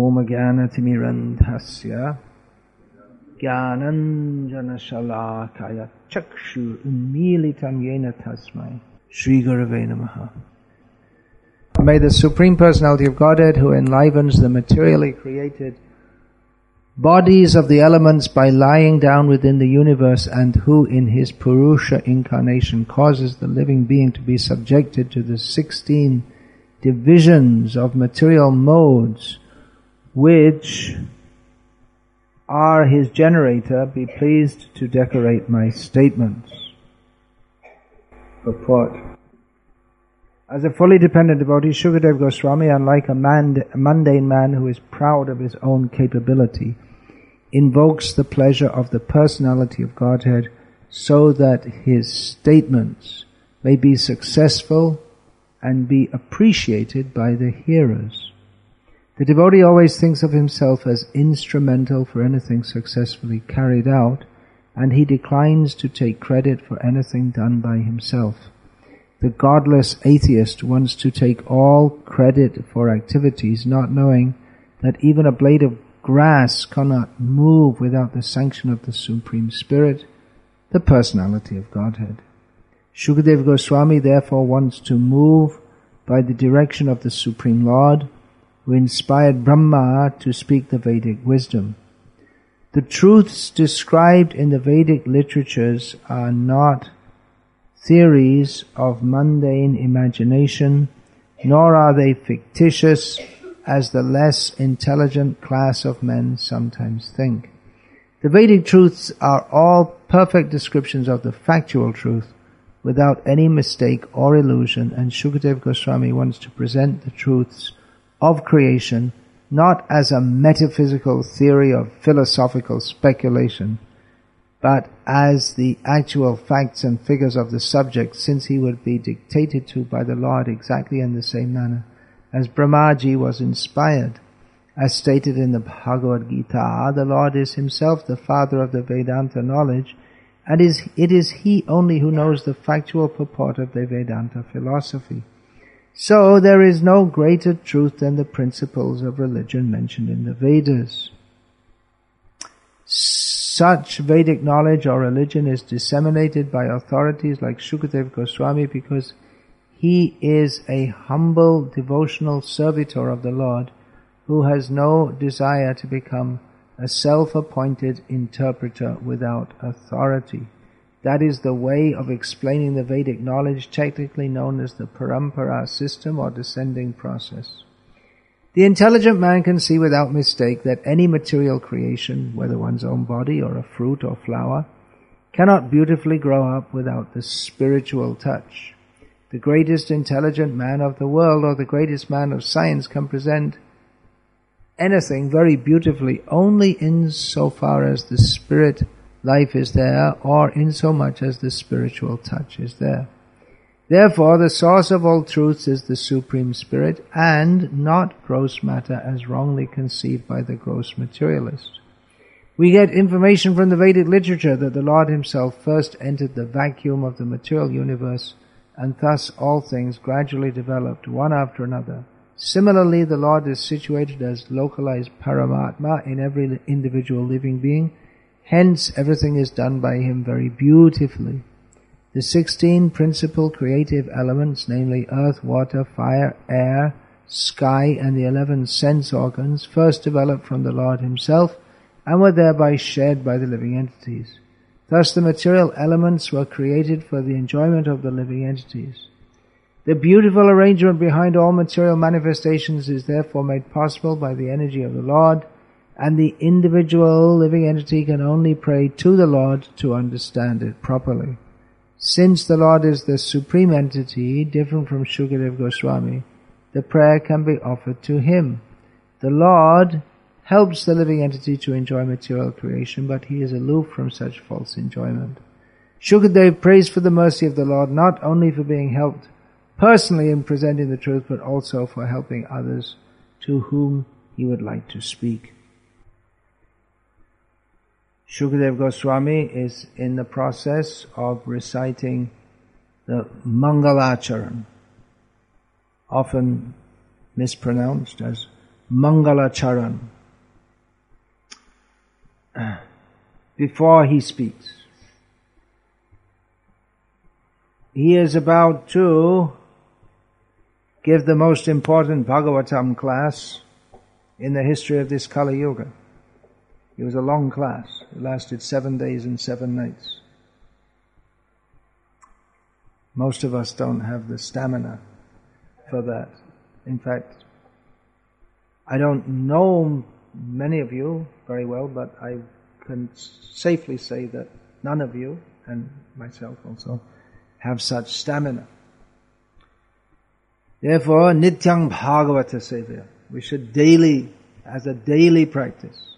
ॐ ज्ञानतिमिरन्धस्य ज्ञानञ्जनशलाकय चक्षुर्मीलितं येन तस्मै श्रीगुरवे नमः May the Supreme Personality of Godhead, who enlivens the materially created bodies of the elements by lying down within the universe and who in his Purusha incarnation causes the living being to be subjected to the 16 divisions of material modes which are his generator, be pleased to decorate my statements. Purport. As a fully dependent devotee, Shukadev Goswami, unlike a, man, a mundane man who is proud of his own capability, invokes the pleasure of the personality of Godhead so that his statements may be successful and be appreciated by the hearers. The devotee always thinks of himself as instrumental for anything successfully carried out, and he declines to take credit for anything done by himself. The godless atheist wants to take all credit for activities, not knowing that even a blade of grass cannot move without the sanction of the Supreme Spirit, the personality of Godhead. Shukadev Goswami therefore wants to move by the direction of the Supreme Lord, who inspired Brahma to speak the Vedic wisdom. The truths described in the Vedic literatures are not theories of mundane imagination, nor are they fictitious as the less intelligent class of men sometimes think. The Vedic truths are all perfect descriptions of the factual truth without any mistake or illusion and Shukadev Goswami wants to present the truths of creation not as a metaphysical theory of philosophical speculation, but as the actual facts and figures of the subject, since he would be dictated to by the Lord exactly in the same manner as Brahmaji was inspired. As stated in the Bhagavad Gita, the Lord is himself the father of the Vedanta knowledge, and is, it is he only who knows the factual purport of the Vedanta philosophy. So there is no greater truth than the principles of religion mentioned in the Vedas. Such Vedic knowledge or religion is disseminated by authorities like Shukadev Goswami because he is a humble devotional servitor of the Lord who has no desire to become a self-appointed interpreter without authority. That is the way of explaining the Vedic knowledge technically known as the Parampara system or descending process. The intelligent man can see without mistake that any material creation, whether one's own body or a fruit or flower, cannot beautifully grow up without the spiritual touch. The greatest intelligent man of the world or the greatest man of science can present anything very beautifully only in so far as the spirit life is there or in so much as the spiritual touch is there. Therefore, the source of all truths is the Supreme Spirit and not gross matter as wrongly conceived by the gross materialist. We get information from the Vedic literature that the Lord himself first entered the vacuum of the material universe and thus all things gradually developed one after another. Similarly, the Lord is situated as localized Paramatma in every individual living being Hence, everything is done by him very beautifully. The 16 principal creative elements, namely earth, water, fire, air, sky, and the 11 sense organs, first developed from the Lord himself and were thereby shared by the living entities. Thus the material elements were created for the enjoyment of the living entities. The beautiful arrangement behind all material manifestations is therefore made possible by the energy of the Lord, and the individual living entity can only pray to the Lord to understand it properly. Since the Lord is the supreme entity, different from Shukadev Goswami, the prayer can be offered to Him. The Lord helps the living entity to enjoy material creation, but He is aloof from such false enjoyment. Shukadev prays for the mercy of the Lord not only for being helped personally in presenting the truth, but also for helping others to whom he would like to speak. Shukadev Goswami is in the process of reciting the Mangalacharan, often mispronounced as Mangala Charan before he speaks. He is about to give the most important Bhagavatam class in the history of this Kali Yuga. It was a long class. It lasted seven days and seven nights. Most of us don't have the stamina for that. In fact, I don't know many of you very well, but I can safely say that none of you, and myself also, have such stamina. Therefore, Nityang Bhagavata Sevya. We should daily, as a daily practice,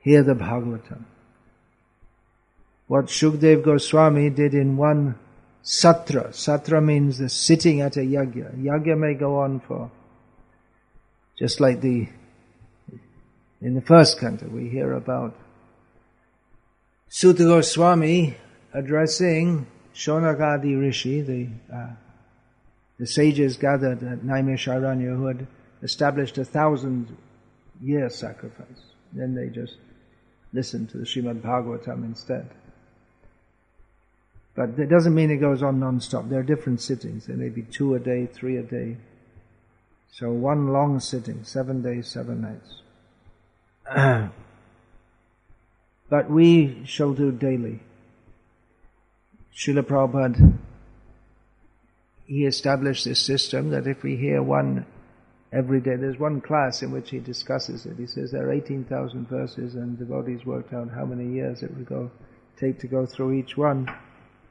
hear the Bhagavatam. What Shukdev Goswami did in one Satra. Satra means the sitting at a yagya. Yagya may go on for, just like the, in the first canto we hear about Suta Goswami addressing Shaunakadi Rishi, the, uh, the sages gathered at Naimisharanya who had established a thousand year sacrifice. Then they just listened to the Srimad Bhagavatam instead. But that doesn't mean it goes on non-stop. There are different sittings. There may be two a day, three a day. So one long sitting, seven days, seven nights. but we shall do daily. Srila Prabhupada, he established this system that if we hear one every day, there's one class in which he discusses it. He says there are 18,000 verses and the devotees worked out how many years it would go, take to go through each one.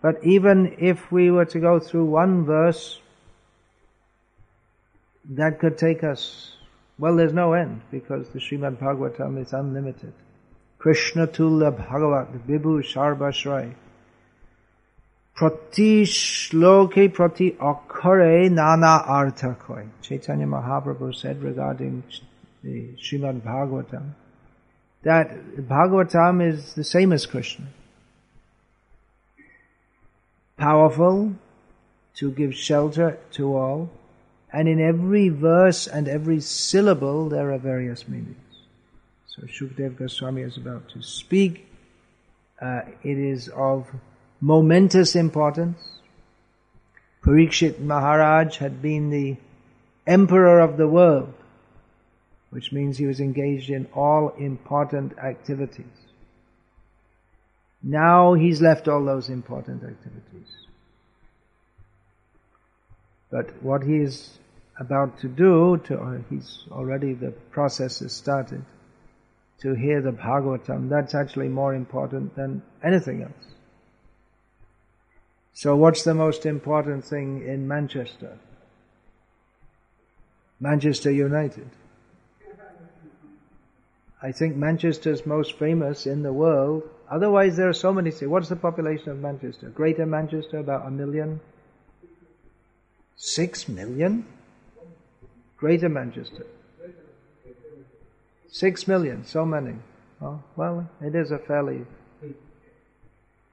But even if we were to go through one verse, that could take us, well, there's no end because the Srimad Bhagavatam is unlimited. Krishna Tulla Bhagavat Vibhu Prati shloke prati akare nana arthakoi. Chaitanya Mahaprabhu said regarding the Srimad Bhagavatam that Bhagavatam is the same as Krishna powerful to give shelter to all, and in every verse and every syllable there are various meanings. So Shukdev Goswami is about to speak. Uh, it is of momentous importance. Parikshit Maharaj had been the emperor of the world, which means he was engaged in all important activities. Now he's left all those important activities. But what he is about to do, to, uh, he's already, the process has started, to hear the Bhagavatam, that's actually more important than anything else. So what's the most important thing in Manchester? Manchester United. I think Manchester's most famous in the world. Otherwise, there are so many cities. What's the population of Manchester? Greater Manchester, about a million. Six million? Greater Manchester. Six million, so many. Oh, well, it is a fairly,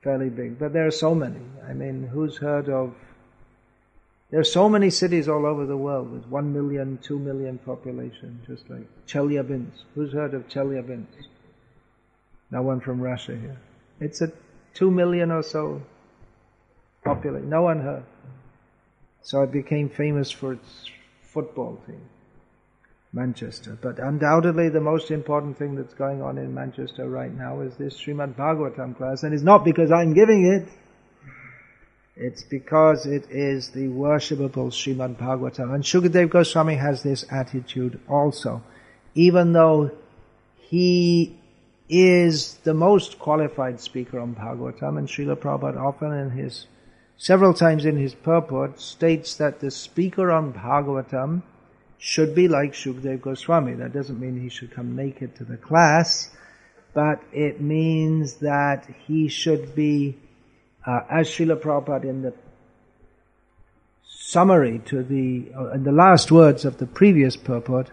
fairly big, but there are so many. I mean, who's heard of there are so many cities all over the world with one million, two million population, just like Chelyabinsk. Who's heard of Chelyabinsk? No one from Russia here. It's a two million or so population. No one heard. So it became famous for its football team, Manchester. But undoubtedly the most important thing that's going on in Manchester right now is this Srimad Bhagavatam class, and it's not because I'm giving it. It's because it is the worshipable Srimad Bhagavatam. And Shukadev Goswami has this attitude also. Even though he is the most qualified speaker on Bhagavatam, and Srila Prabhupada often in his, several times in his purport states that the speaker on Bhagavatam should be like Shukadev Goswami. That doesn't mean he should come naked to the class, but it means that he should be uh, as Srila Prabhupada in the summary to the, uh, in the last words of the previous purport,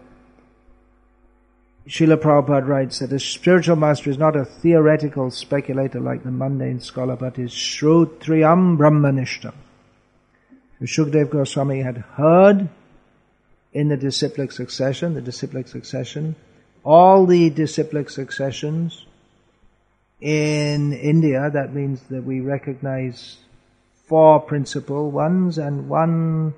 Srila Prabhupada writes that a spiritual master is not a theoretical speculator like the mundane scholar, but is Shrotriyam Brahmanishtam. Shukdev Goswami had heard in the disciplic succession, the disciplic succession, all the disciplic successions in India, that means that we recognize four principal ones and one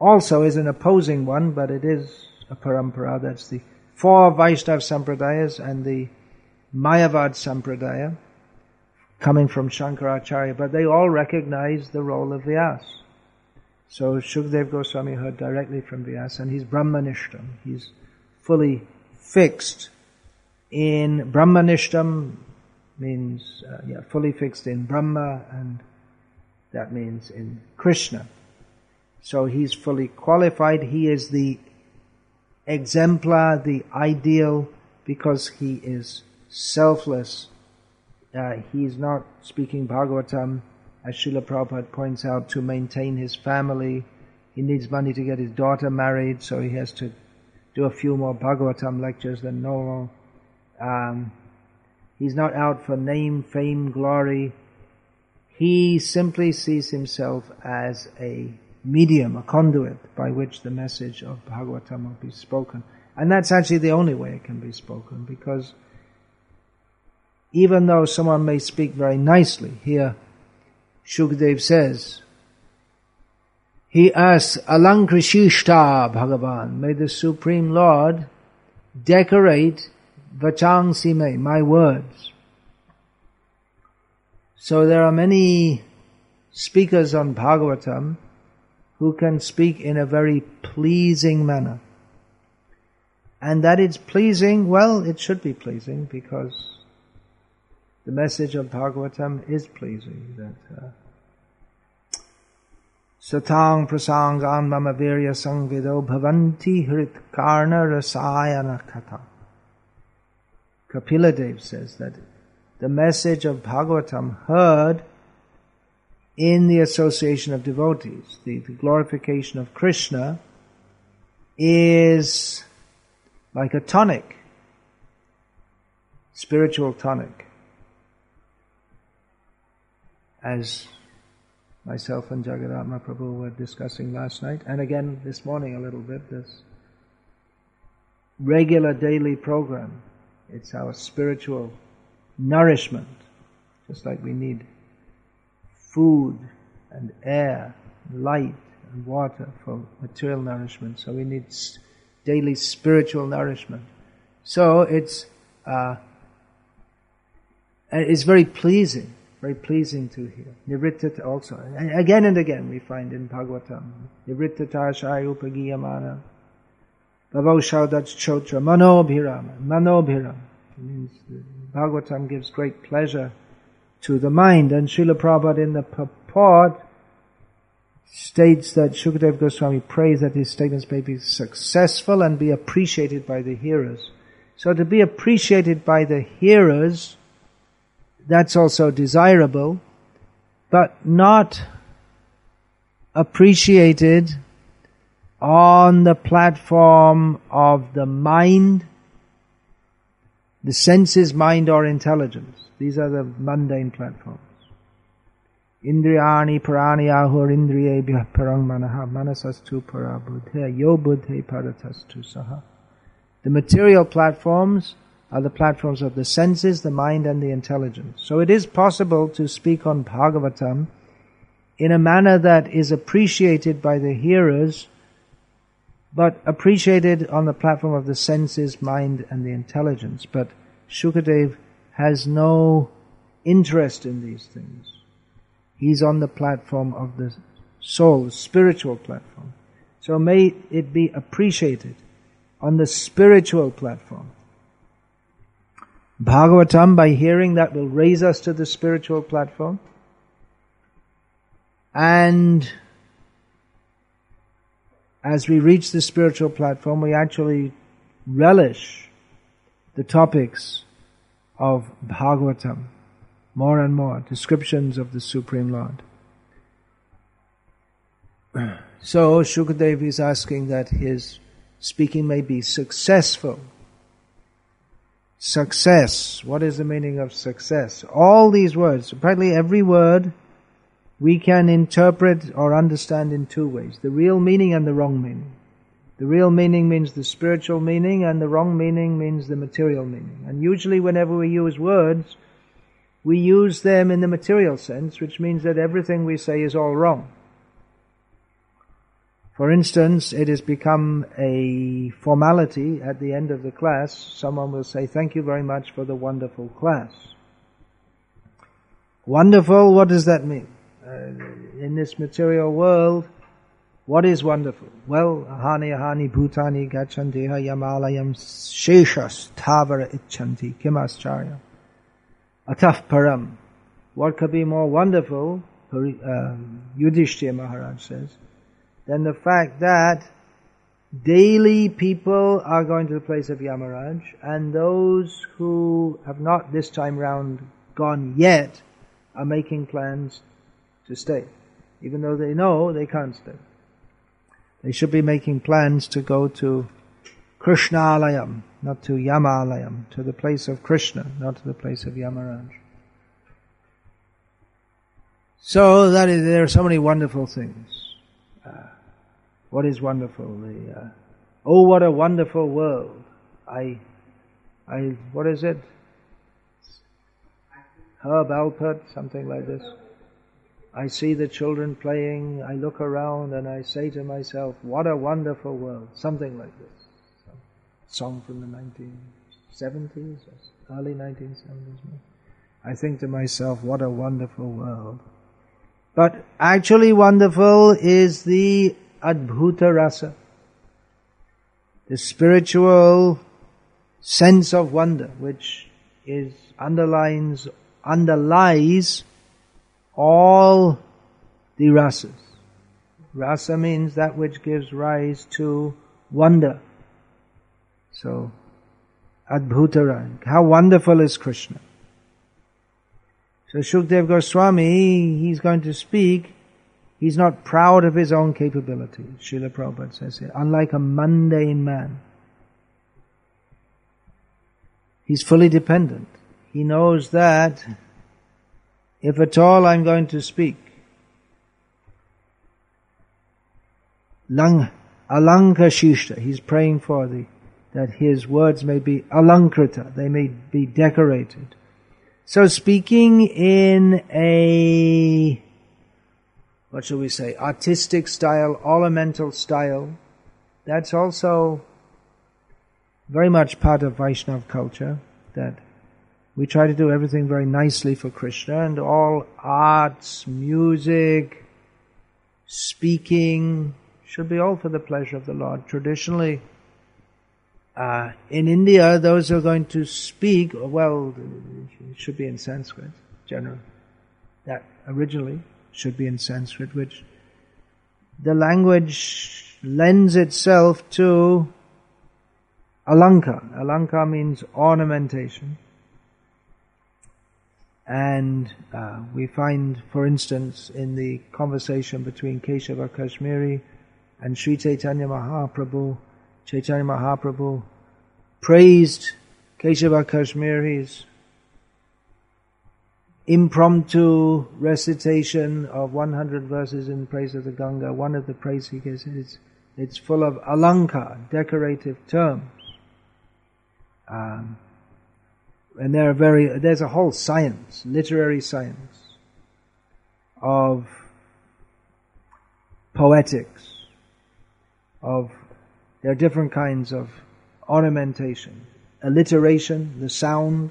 also is an opposing one, but it is a parampara. That's the four Vaishnav Sampradayas and the Mayavad Sampradaya coming from Shankaracharya, but they all recognize the role of Vyas. So Shukdev Goswami heard directly from Vyas and he's Brahmanishtam. He's fully fixed in Brahmanishtam means uh, yeah, fully fixed in Brahma and that means in Krishna. So he's fully qualified. He is the exemplar, the ideal, because he is selfless. Uh, he's not speaking Bhagavatam, as Srila Prabhupada points out, to maintain his family. He needs money to get his daughter married, so he has to do a few more Bhagavatam lectures than normal. Um, he's not out for name, fame, glory. He simply sees himself as a medium, a conduit by which the message of Bhagavatam will be spoken. And that's actually the only way it can be spoken because even though someone may speak very nicely, here Shukdev says, he asks, Alankrishishta Bhagavan, may the Supreme Lord decorate Vachang Sime, my words. So there are many speakers on Bhagavatam who can speak in a very pleasing manner. And that it's pleasing, well, it should be pleasing because the message of Bhagavatam is pleasing. That uh, Satang prasangan mama virya sangvido bhavanti hrit karna rasayana. Kapila Dev says that the message of Bhagavatam heard in the association of devotees. The, the glorification of Krishna is like a tonic, spiritual tonic. As myself and Jagadatma Prabhu were discussing last night, and again this morning a little bit, this regular daily program. It's our spiritual nourishment, just like we need food and air, light and water for material nourishment. So we need daily spiritual nourishment. So it's uh, it's very pleasing, very pleasing to hear. Nivrittata also, and again and again we find in Bhagavatam, Nivrittata Shayupagiyamana, Bhavav Shaudat Chotra, Manobhirama, Manobhirama. means Bhagavatam gives great pleasure to the mind. And Srila Prabhupada in the purport states that Shukadev Goswami prays that his statements may be successful and be appreciated by the hearers. So to be appreciated by the hearers, that's also desirable, but not appreciated on the platform of the mind, the senses, mind or intelligence. These are the mundane platforms. Indriyani parani ahur indriyebhyah parang manaha manasastu parabuddhya yo buddhe paratastu saha. The material platforms are the platforms of the senses, the mind and the intelligence. So it is possible to speak on Bhagavatam in a manner that is appreciated by the hearers, but appreciated on the platform of the senses, mind and the intelligence. But Shukadev has no interest in these things. He's on the platform of the soul, the spiritual platform. So may it be appreciated on the spiritual platform. Bhagavatam, by hearing that, will raise us to the spiritual platform. And as we reach the spiritual platform, we actually relish the topics of Bhagavatam, more and more descriptions of the Supreme Lord. So Shukadev is asking that his speaking may be successful. Success. What is the meaning of success? All these words, practically every word, we can interpret or understand in two ways. The real meaning and the wrong meaning. The real meaning means the spiritual meaning and the wrong meaning means the material meaning. And usually whenever we use words, we use them in the material sense, which means that everything we say is all wrong. For instance, it has become a formality at the end of the class. Someone will say, thank you very much for the wonderful class. Wonderful, what does that mean? Uh, in this material world, what is wonderful? Well, ahani ahani bhutani gachandeha yamalayam sheshas tavara icchanti kimascharya. Ataf param. What could be more wonderful, uh, Yudhishthira Maharaj says, than the fact that daily people are going to the place of Yamaraj, and those who have not this time round gone yet are making plans to stay, even though they know they can't stay. They should be making plans to go to Krishna Alayam, not to Yama Alayam, to the place of Krishna, not to the place of Yamaraj. So that is, there are so many wonderful things. What is wonderful? The, uh, oh, what a wonderful world! I, I, what is it? Herb Alpert, something like this. I see the children playing, I look around and I say to myself, what a wonderful world. Something like this. Song from the 1970s, early 1970s. I think to myself, what a wonderful world. But actually wonderful is the Adbhuta Rasa, the spiritual sense of wonder, which is underlines, underlies all the rasas. Rasa means that which gives rise to wonder. So, Adbhuta How wonderful is Krishna. So Shukdev Goswami, he's going to speak He's not proud of his own capability, Srila Prabhupada says here, unlike a mundane man. He's fully dependent. He knows that if at all I'm going to speak, Alanka Shishta, he's praying for the, that his words may be alankrita, they may be decorated. So speaking in a what shall we say, artistic style, ornamental style. That's also very much part of Vaishnav culture, that we try to do everything very nicely for Krishna and all arts, music, speaking should be all for the pleasure of the Lord. Traditionally, uh, in India, those who are going to speak, well, it should be in Sanskrit, generally, that originally, should be in Sanskrit, which the language lends itself to alanka. Alanka means ornamentation. And uh, we find, for instance, in the conversation between Keshava Kashmiri and Sri Chaitanya Mahaprabhu, Chaitanya Mahaprabhu praised Keshava Kashmiri's impromptu recitation of 100 verses in praise of the Ganga, one of the praise he gives is it's full of alanka, decorative terms. Um, and there are very, there's a whole science, literary science, of poetics, of, there are different kinds of ornamentation, alliteration, the sound,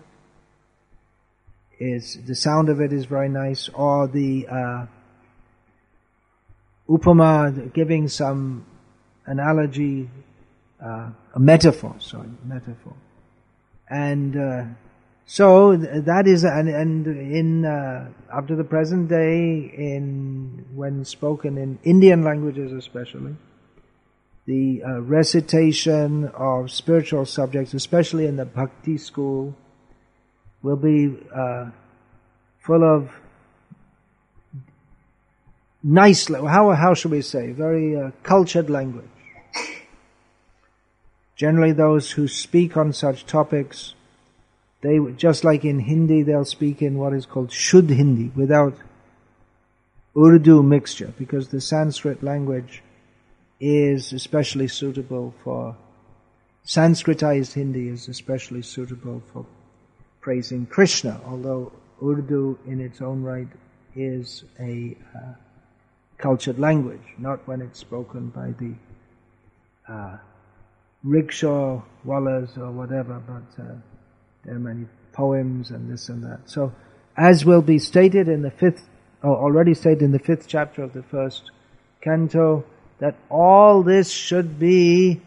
is the sound of it is very nice, or the uh, upama giving some analogy, uh, a metaphor, sorry, metaphor, and uh, so that is and, and in uh, up to the present day, in when spoken in Indian languages especially, the uh, recitation of spiritual subjects, especially in the bhakti school will be uh, full of nice, how, how should we say, very uh, cultured language. Generally those who speak on such topics, they, just like in Hindi, they'll speak in what is called Shuddh Hindi, without Urdu mixture, because the Sanskrit language is especially suitable for Sanskritized Hindi is especially suitable for praising Krishna, although Urdu in its own right is a uh, cultured language, not when it's spoken by the uh, rickshaw wallahs or whatever, but uh, there are many poems and this and that. So, as will be stated in the fifth, or already stated in the fifth chapter of the first canto, that all this should be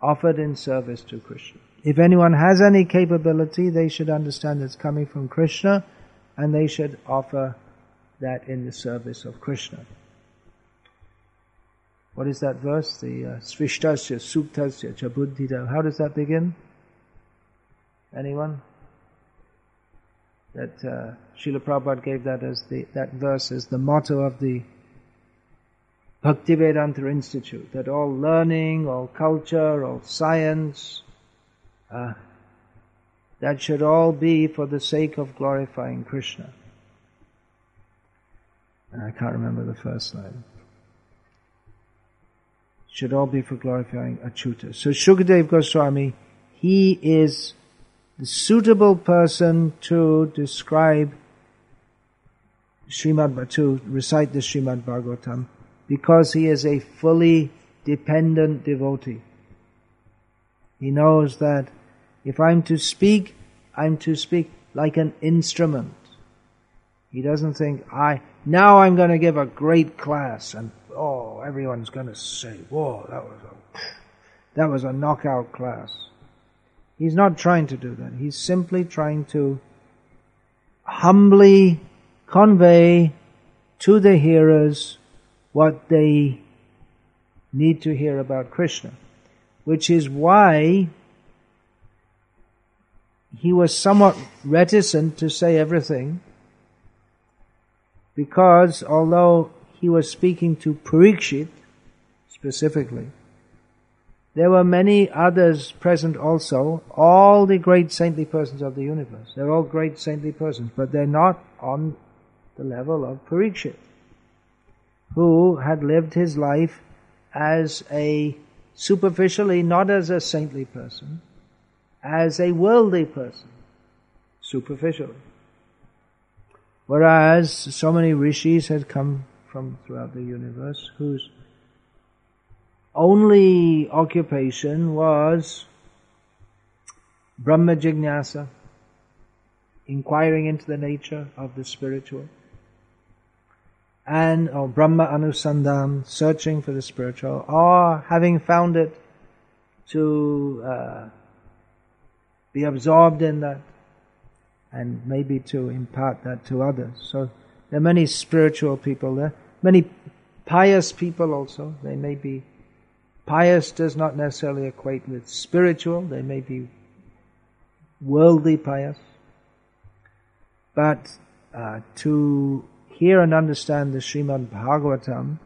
offered in service to Krishna. If anyone has any capability, they should understand it's coming from Krishna and they should offer that in the service of Krishna. What is that verse? The uh, Srishtasya, Suktasya, Chabuddhita. How does that begin? Anyone? That uh, Prabhupada gave that as the that verse as the motto of the Bhaktivedanta Institute. That all learning, all culture, all science, uh, that should all be for the sake of glorifying Krishna. I can't remember the first line. Should all be for glorifying Achyuta. So Shukadev Goswami, he is the suitable person to describe Srimad, to recite the Srimad Bhagavatam because he is a fully dependent devotee. He knows that if I'm to speak, I'm to speak like an instrument. He doesn't think, I, now I'm going to give a great class and, oh, everyone's going to say, whoa, that was a, that was a knockout class. He's not trying to do that. He's simply trying to humbly convey to the hearers what they need to hear about Krishna. Which is why he was somewhat reticent to say everything because although he was speaking to Parikshit specifically, there were many others present also, all the great saintly persons of the universe. They're all great saintly persons, but they're not on the level of Parikshit, who had lived his life as a superficially, not as a saintly person, as a worldly person, superficially. Whereas so many rishis had come from throughout the universe whose only occupation was Brahma Jignasa, inquiring into the nature of the spiritual, and or Brahma Anusandhan, searching for the spiritual, or having found it to uh, be absorbed in that and maybe to impart that to others. So there are many spiritual people there, many pious people also. They may be pious does not necessarily equate with spiritual. They may be worldly pious, but uh, to hear and understand the Srimad Bhagavatam,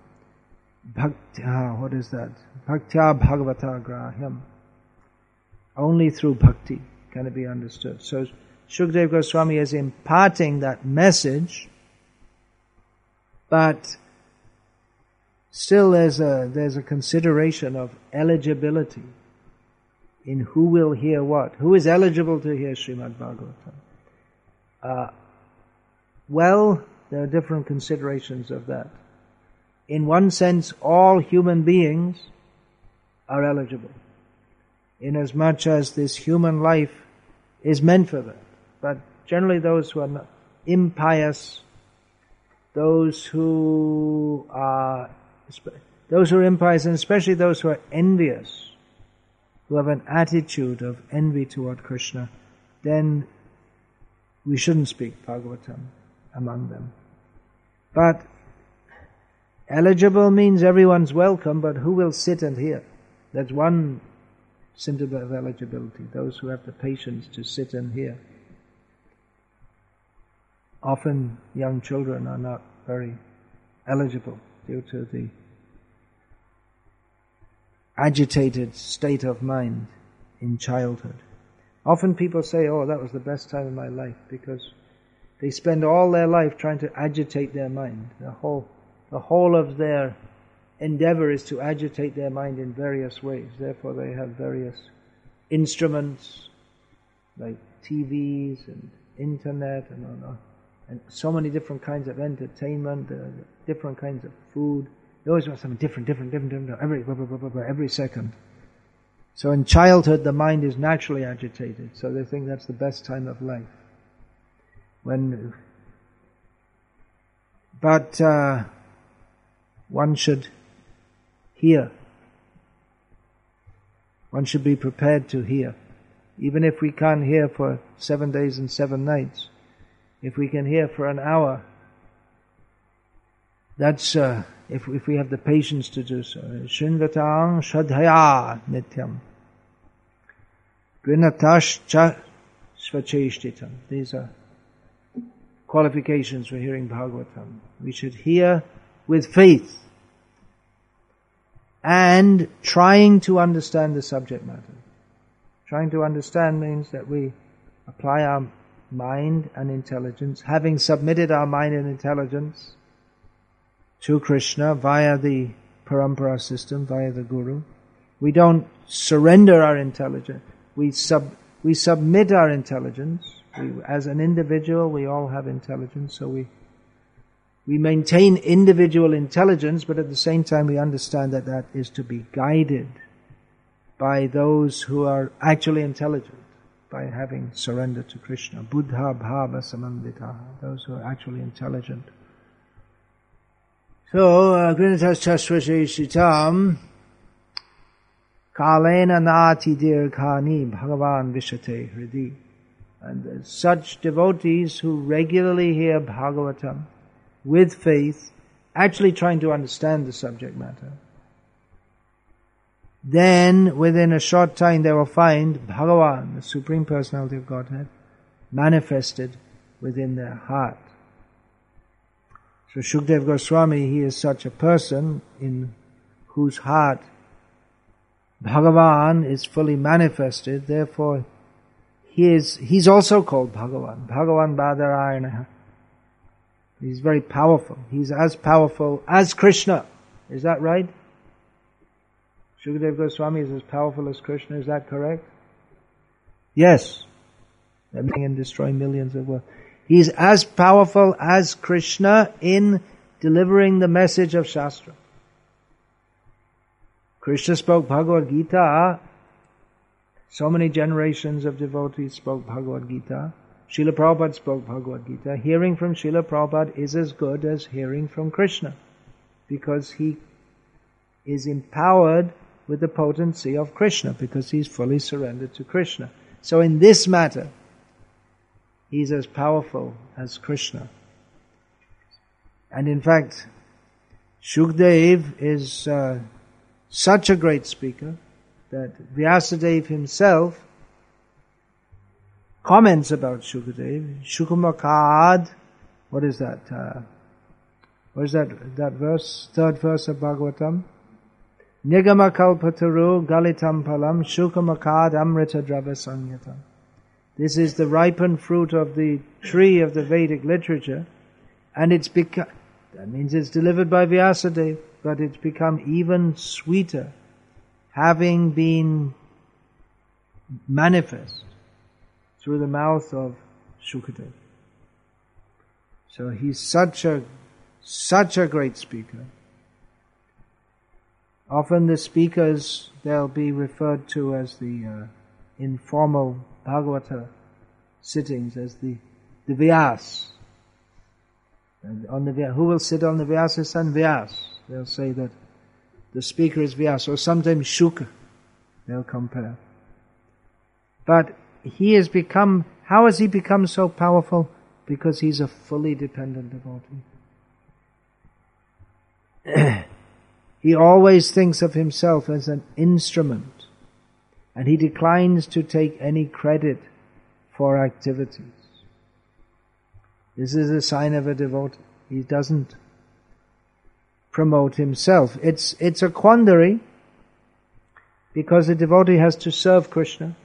bhakti, uh, what is that? Bhaktya Bhagavata Grahyam. Only through bhakti can it be understood. So Shukdev Goswami is imparting that message, but still there's a, there's a consideration of eligibility in who will hear what. Who is eligible to hear Srimad Bhagavatam? Uh, well, there are different considerations of that. In one sense, all human beings are eligible, inasmuch as this human life is meant for them. But generally those who are not impious, those who are, those who are impious and especially those who are envious, who have an attitude of envy toward Krishna, then we shouldn't speak Bhagavatam among them. But eligible means everyone's welcome, but who will sit and hear? That's one symptom of eligibility, those who have the patience to sit and hear often young children are not very eligible due to the agitated state of mind in childhood. Often people say, oh, that was the best time of my life because they spend all their life trying to agitate their mind. The whole, the whole of their endeavor is to agitate their mind in various ways. Therefore, they have various instruments like TVs and internet and and so many different kinds of entertainment, uh, different kinds of food. They always want something different, different, different, different every blah, blah, blah, every second. So in childhood, the mind is naturally agitated. So they think that's the best time of life. When, but uh, one should hear. One should be prepared to hear. Even if we can't hear for seven days and seven nights, if we can hear for an hour, that's uh, if if we have the patience to do so. Shinvatang shadhaya nityam. Grinatash svacheshtitam. These are qualifications for hearing Bhagavatam. We should hear with faith and trying to understand the subject matter. Trying to understand means that we apply our mind and intelligence, having submitted our mind and intelligence to Krishna via the parampara system, via the Guru. We don't surrender our intelligence. We sub, we submit our intelligence. We, as an individual, we all have intelligence, so we we maintain individual intelligence, but at the same time we understand that that is to be guided by those who are actually intelligent, by having surrendered to Krishna. Buddha bhava samandita, those who are actually intelligent. So, uh, Grinatas Chasvasheshitam, Kalena Nati Dirghani Bhagavan Vishate Hridi. And uh, such devotees who regularly hear Bhagavatam, with faith, actually trying to understand the subject matter, then within a short time they will find Bhagavan, the Supreme Personality of Godhead, manifested within their heart. So Shukdev Goswami, he is such a person in whose heart Bhagavan is fully manifested, therefore he is, he's also called Bhagavan. Bhagavan Badarayana. He's very powerful. He's as powerful as Krishna. Is that right? Shukadev Goswami is as powerful as Krishna. Is that correct? Yes. Making and destroying millions of worlds. He's as powerful as Krishna in delivering the message of Shastra. Krishna spoke Bhagavad Gita. So many generations of devotees spoke Bhagavad Gita. Srila Prabhupada spoke Bhagavad Gita. Hearing from Srila Prabhupada is as good as hearing from Krishna because he is empowered with the potency of Krishna because he's fully surrendered to Krishna. So in this matter, he's as powerful as Krishna. And in fact, Shukdev is uh, such a great speaker that Vyasadeva himself comments about Shukadev. Shukamakad, what is that? Uh, what is that, that verse? Third verse of Bhagavatam. Nigama kalpataru galitam palam shukamakad amrita drava. This is the ripened fruit of the tree of the Vedic literature, and it's become, that means it's delivered by Vyasadeva, but it's become even sweeter, having been manifest through the mouth of Shukadev. So he's such a, such a great speaker. Often the speakers, they'll be referred to as the uh, informal Bhagavata sittings, as the, the Vyas. And on the who will sit on the Vyasasana? Vyas. They'll say that the speaker is Vyas, or sometimes Shuka. They'll compare. But he has become, how has he become so powerful? Because he's a fully dependent devotee. he always thinks of himself as an instrument, and he declines to take any credit for activities. This is a sign of a devotee. He doesn't promote himself. It's, it's a quandary because the devotee has to serve Krishna.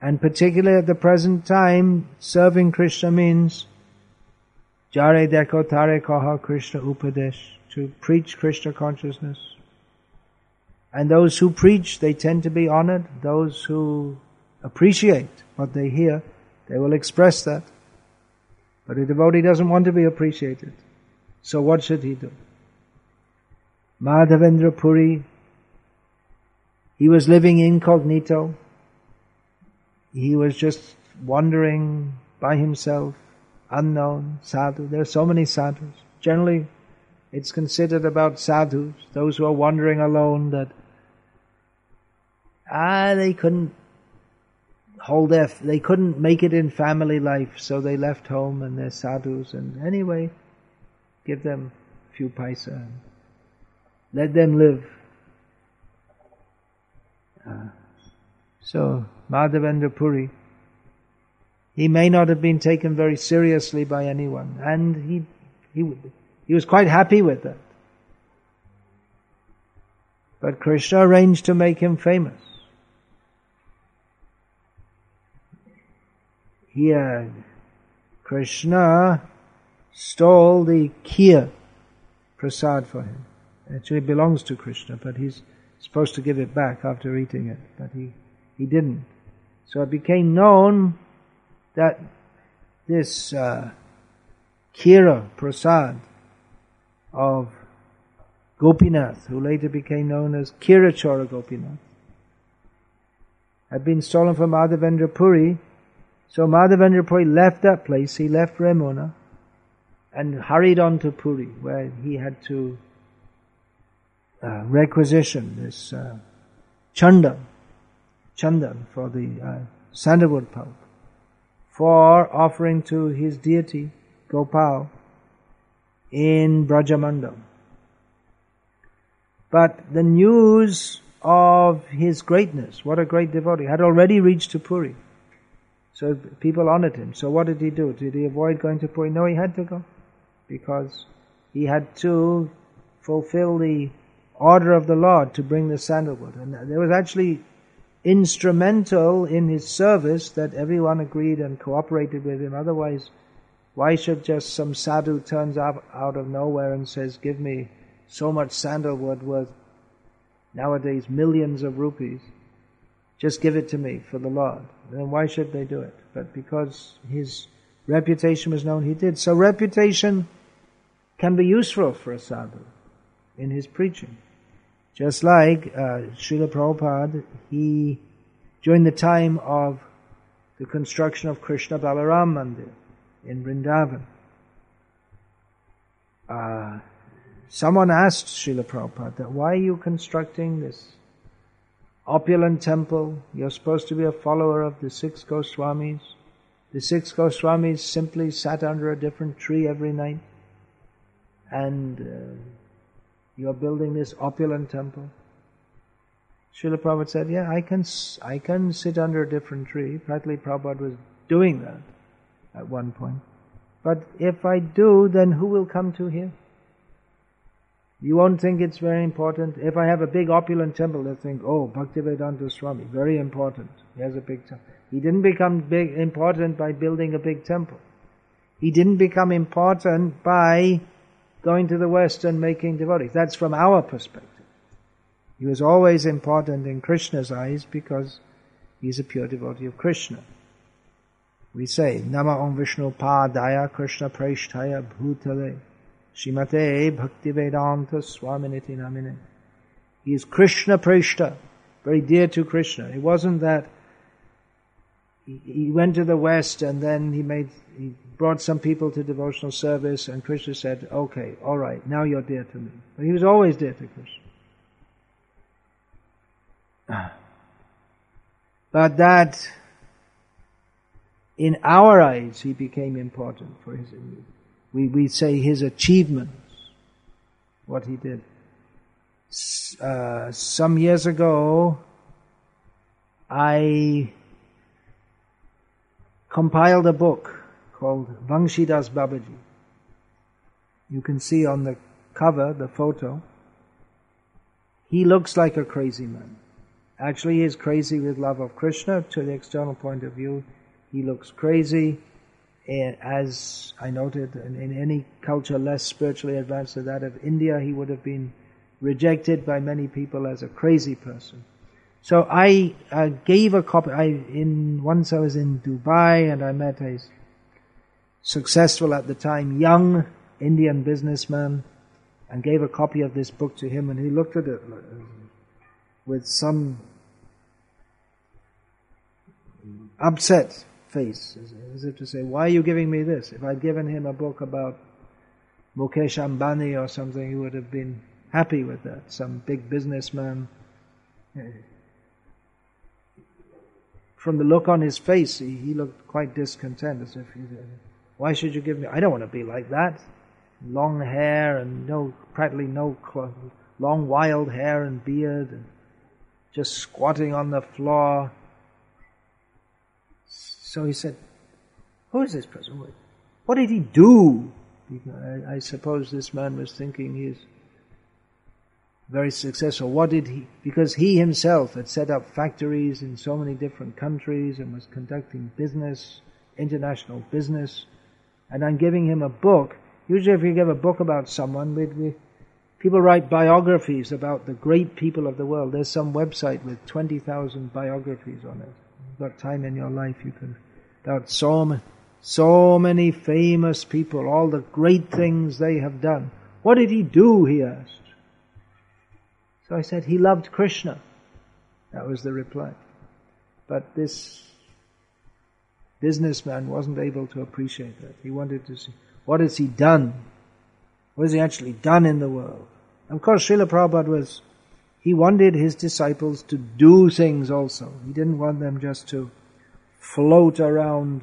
And particularly at the present time, serving Krishna means Jare Deko Tare Kaha Krishna Upadesh. to preach Krishna consciousness. And those who preach, they tend to be honored. Those who appreciate what they hear, they will express that. But a devotee doesn't want to be appreciated. So what should he do? Madhavendra Puri, he was living incognito. He was just wandering by himself, unknown, sadhu. There are so many sadhus. Generally, it's considered about sadhus, those who are wandering alone, that ah, they couldn't hold their, they couldn't make it in family life, so they left home and they're sadhus. And anyway, give them a few paisa and let them live. Uh, so, Madhavendra Puri, he may not have been taken very seriously by anyone, and he, he, he was quite happy with that. But Krishna arranged to make him famous. Here, Krishna stole the kheer prasad for him. Actually, it belongs to Krishna, but he's supposed to give it back after eating it, but he, he didn't. So it became known that this uh, Kira Prasad of Gopinath, who later became known as Khirachora Gopinath, had been stolen from Madhavendra Puri. So Madhavendra Puri left that place, he left Remuna and hurried on to Puri, where he had to uh, requisition this uh, chandan, chandan for the uh, sandalwood pulp, for offering to his deity Gopal in Brajamandal. But the news of his greatness, what a great devotee, had already reached to Puri. So people honored him. So what did he do? Did he avoid going to Puri? No, he had to go. Because he had to fulfill the order of the Lord to bring the sandalwood. And there was actually instrumental in his service that everyone agreed and cooperated with him. Otherwise, why should just some sadhu turns up out of nowhere and says, give me so much sandalwood worth nowadays millions of rupees. Just give it to me for the Lord. Then why should they do it? But because his reputation was known, he did. So reputation can be useful for a sadhu in his preaching. Just like uh, Srila Prabhupada, he, during the time of the construction of Krishna Balaram Mandir in Vrindavan, uh, someone asked Srila Prabhupada, that why are you constructing this opulent temple? You're supposed to be a follower of the six Goswamis. The six Goswamis simply sat under a different tree every night and uh, you're building this opulent temple. Srila Prabhupada said, yeah, I can, I can sit under a different tree. Practically Prabhupada was doing that at one point. But if I do, then who will come to here? You won't think it's very important. If I have a big opulent temple, they'll think, oh, Bhaktivedanta Swami, very important. He has a big temple. He didn't become big, important by building a big temple. He didn't become important by going to the West and making devotees. That's from our perspective. He was always important in Krishna's eyes because he's a pure devotee of Krishna. We say, Nama Om Vishnu Padaya Krishna Preshtaya Bhutale Srimate Bhakti Vedanta Swaminiti Namine. He is Krishna Preshta, very dear to Krishna. It wasn't that he went to the West and then he made he brought some people to devotional service, and Krishna said, Okay, all right, now you're dear to me. But he was always dear to Krishna. But that, in our eyes, he became important for his, we, we say his achievements, what he did. Uh, some years ago, I compiled a book called Vangshidas Babaji. You can see on the cover, the photo, he looks like a crazy man. Actually, he is crazy with love of Krishna. To the external point of view, he looks crazy eh, as I noted, in any culture less spiritually advanced than that of India, he would have been rejected by many people as a crazy person. So I uh, gave a copy. I in once I was in Dubai and I met a successful at the time young Indian businessman and gave a copy of this book to him and he looked at it with some upset face, as if to say, why are you giving me this? If I'd given him a book about Mukesh Ambani or something, he would have been happy with that. Some big businessman. From the look on his face, he, he looked quite discontent, as if he why should you give me, I don't want to be like that. Long hair and no, practically no, clothes, long wild hair and beard and just squatting on the floor so he said, Who is this person? What did he do? I, I suppose this man was thinking he's very successful. What did he, because he himself had set up factories in so many different countries and was conducting business, international business, and I'm giving him a book. Usually if you give a book about someone, we, we, people write biographies about the great people of the world. There's some website with 20,000 biographies on it. If You've got time in your life, you can about so, so many famous people, all the great things they have done. What did he do? He asked. So I said, he loved Krishna. That was the reply. But this businessman wasn't able to appreciate that. He wanted to see, what has he done? What has he actually done in the world? Of course, Srila Prabhupada was, he wanted his disciples to do things also. He didn't want them just to float around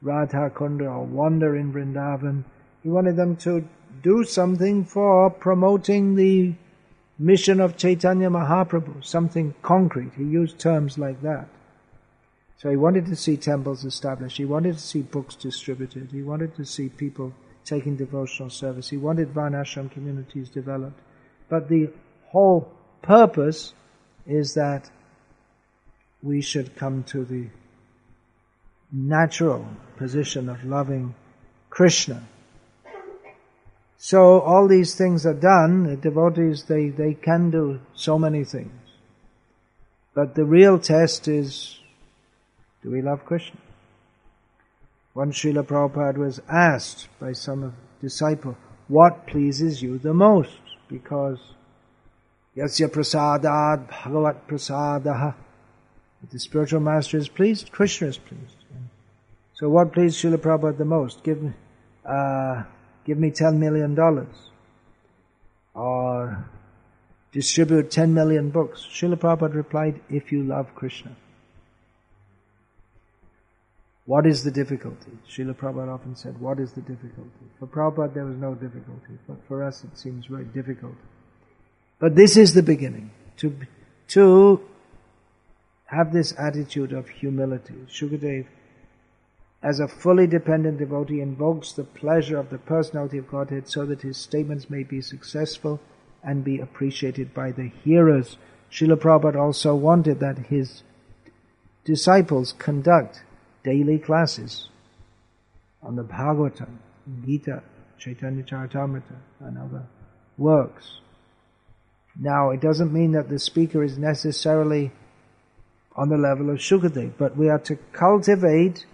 Radha Kunda or wander in Vrindavan. He wanted them to do something for promoting the mission of Chaitanya Mahaprabhu, something concrete. He used terms like that. So he wanted to see temples established. He wanted to see books distributed. He wanted to see people taking devotional service. He wanted Varnashram communities developed. But the whole purpose is that we should come to the natural position of loving Krishna. So all these things are done, the devotees, they, they can do so many things. But the real test is, do we love Krishna? Once Srila Prabhupada was asked by some disciple, what pleases you the most? Because Yasya prasadad bhagavat prasadaha. The spiritual master is pleased, Krishna is pleased. So what pleased Srila Prabhupada the most? Give me, uh, give me ten million dollars. Or distribute ten million books. Srila Prabhupada replied, if you love Krishna. What is the difficulty? Srila Prabhupada often said, what is the difficulty? For Prabhupada there was no difficulty, but for us it seems very difficult. But this is the beginning. To, to have this attitude of humility. Shukadev as a fully dependent devotee invokes the pleasure of the personality of Godhead so that his statements may be successful and be appreciated by the hearers. Srila Prabhupada also wanted that his disciples conduct daily classes on the Bhagavatam, Gita, Chaitanya Charitamrita, and other works. Now, it doesn't mean that the speaker is necessarily on the level of Shukadev, but we are to cultivate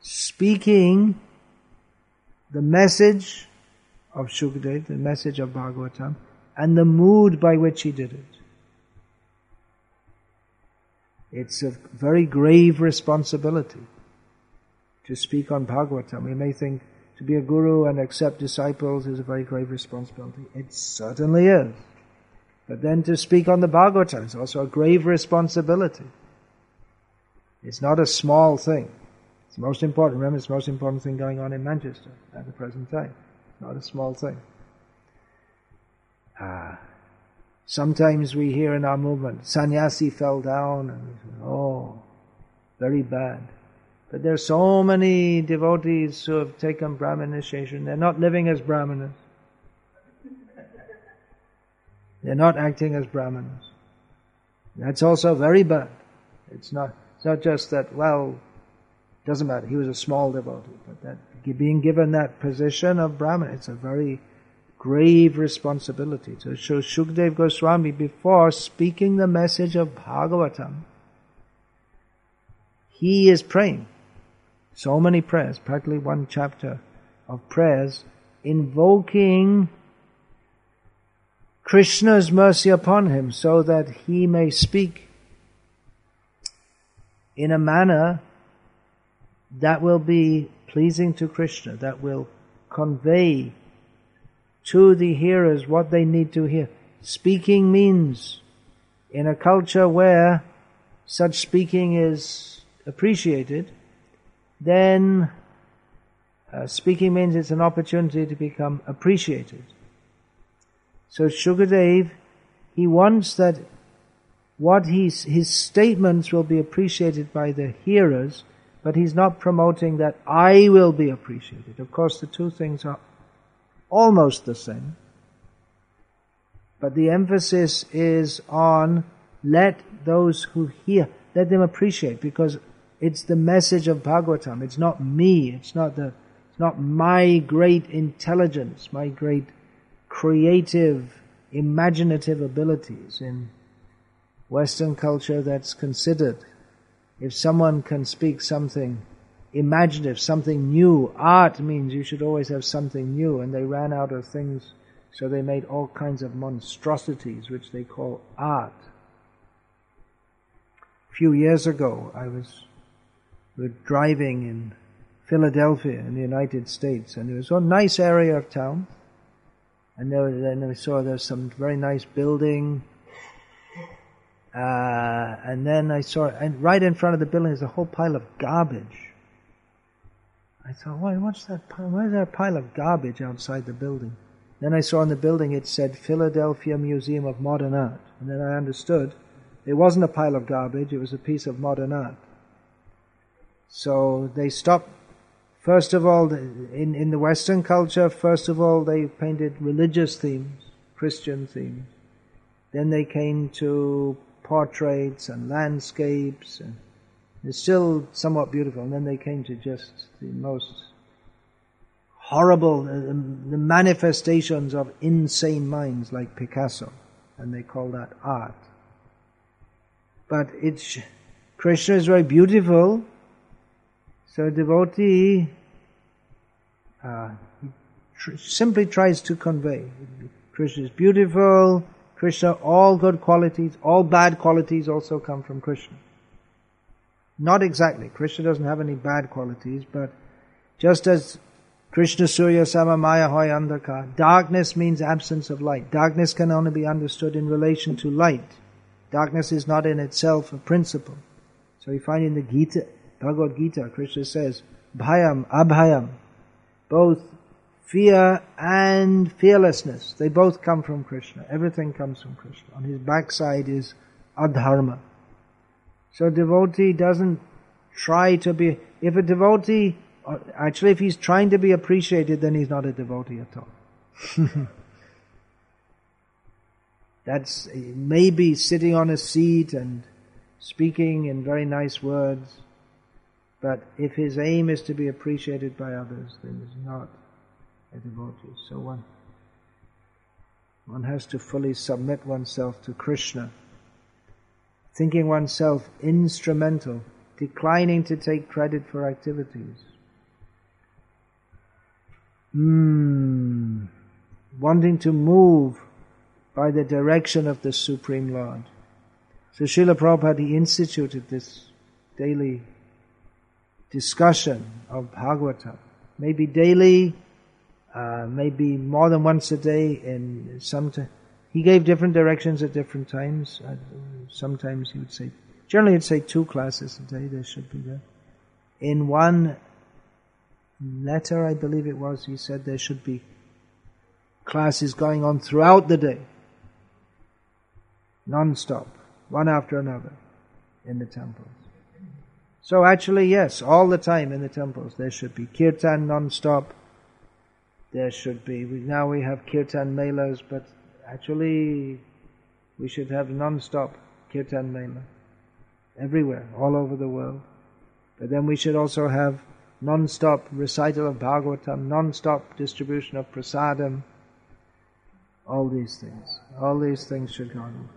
speaking the message of Shukadev, the message of Bhagavatam, and the mood by which he did it. It's a very grave responsibility to speak on Bhagavatam. We may think to be a guru and accept disciples is a very grave responsibility. It certainly is. But then to speak on the Bhagavatam is also a grave responsibility. It's not a small thing. It's most important. Remember, it's the most important thing going on in Manchester at the present time. Not a small thing. Ah. Sometimes we hear in our movement, sannyasi fell down, and say, oh, very bad. But there are so many devotees who have taken Brahman initiation. They're not living as Brahmanas. They're not acting as Brahmanas. That's also very bad. It's not, it's not just that, well, doesn't matter. He was a small devotee, but that being given that position of Brahman, it's a very grave responsibility. So Shukdev Goswami, before speaking the message of Bhagavatam, he is praying. So many prayers, practically one chapter of prayers, invoking Krishna's mercy upon him so that he may speak in a manner that will be pleasing to Krishna, that will convey to the hearers what they need to hear. Speaking means, in a culture where such speaking is appreciated, then uh, speaking means it's an opportunity to become appreciated. So Shukadev, he wants that what he's, his statements will be appreciated by the hearers, but he's not promoting that I will be appreciated. Of course, the two things are almost the same. But the emphasis is on let those who hear, let them appreciate because it's the message of Bhagavatam. It's not me. It's not the, it's not my great intelligence, my great creative, imaginative abilities in Western culture that's considered. If someone can speak something imaginative, something new, art means you should always have something new, and they ran out of things, so they made all kinds of monstrosities, which they call art. A few years ago, I was driving in Philadelphia in the United States, and it was a nice area of town. And there, we saw there's some very nice building, uh, and then I saw, and right in front of the building is a whole pile of garbage. I thought, why, what's that? Why is there a pile of garbage outside the building? Then I saw on the building it said Philadelphia Museum of Modern Art. And then I understood it wasn't a pile of garbage, it was a piece of modern art. So they stopped, first of all, in, in the Western culture, first of all, they painted religious themes, Christian themes. Then they came to portraits and landscapes, and it's still somewhat beautiful. And then they came to just the most horrible, the, the manifestations of insane minds like Picasso, and they call that art. But it's, Krishna is very beautiful, so devotee uh, tr- simply tries to convey Krishna is beautiful, Krishna, all good qualities, all bad qualities also come from Krishna. Not exactly. Krishna doesn't have any bad qualities, but just as Krishna Surya Sama Maya Hoy Andhaka, darkness means absence of light. Darkness can only be understood in relation to light. Darkness is not in itself a principle. So we find in the Gita, Bhagavad Gita, Krishna says, Bhayam, Abhayam, both fear and fearlessness, they both come from Krishna. Everything comes from Krishna. On his backside is adharma. So devotee doesn't try to be, if a devotee, actually if he's trying to be appreciated, then he's not a devotee at all. That's maybe sitting on a seat and speaking in very nice words, but if his aim is to be appreciated by others, then he's not a devotee. So one, one has to fully submit oneself to Krishna, thinking oneself instrumental, declining to take credit for activities. Mm, wanting to move by the direction of the Supreme Lord. So Srila Prabhupada he instituted this daily discussion of Bhagavatam. Maybe daily, uh, maybe more than once a day in some t- he gave different directions at different times. Uh, sometimes he would say, generally he'd say two classes a day, there should be there. In one letter, I believe it was, he said there should be classes going on throughout the day. Non-stop, one after another in the temples. So actually, yes, all the time in the temples there should be kirtan non-stop. There should be, now we have kirtan melas, but actually we should have non-stop kirtan mela. Everywhere, all over the world. But then we should also have non-stop recital of Bhagavatam, non-stop distribution of prasadam, all these things. All these things should go on.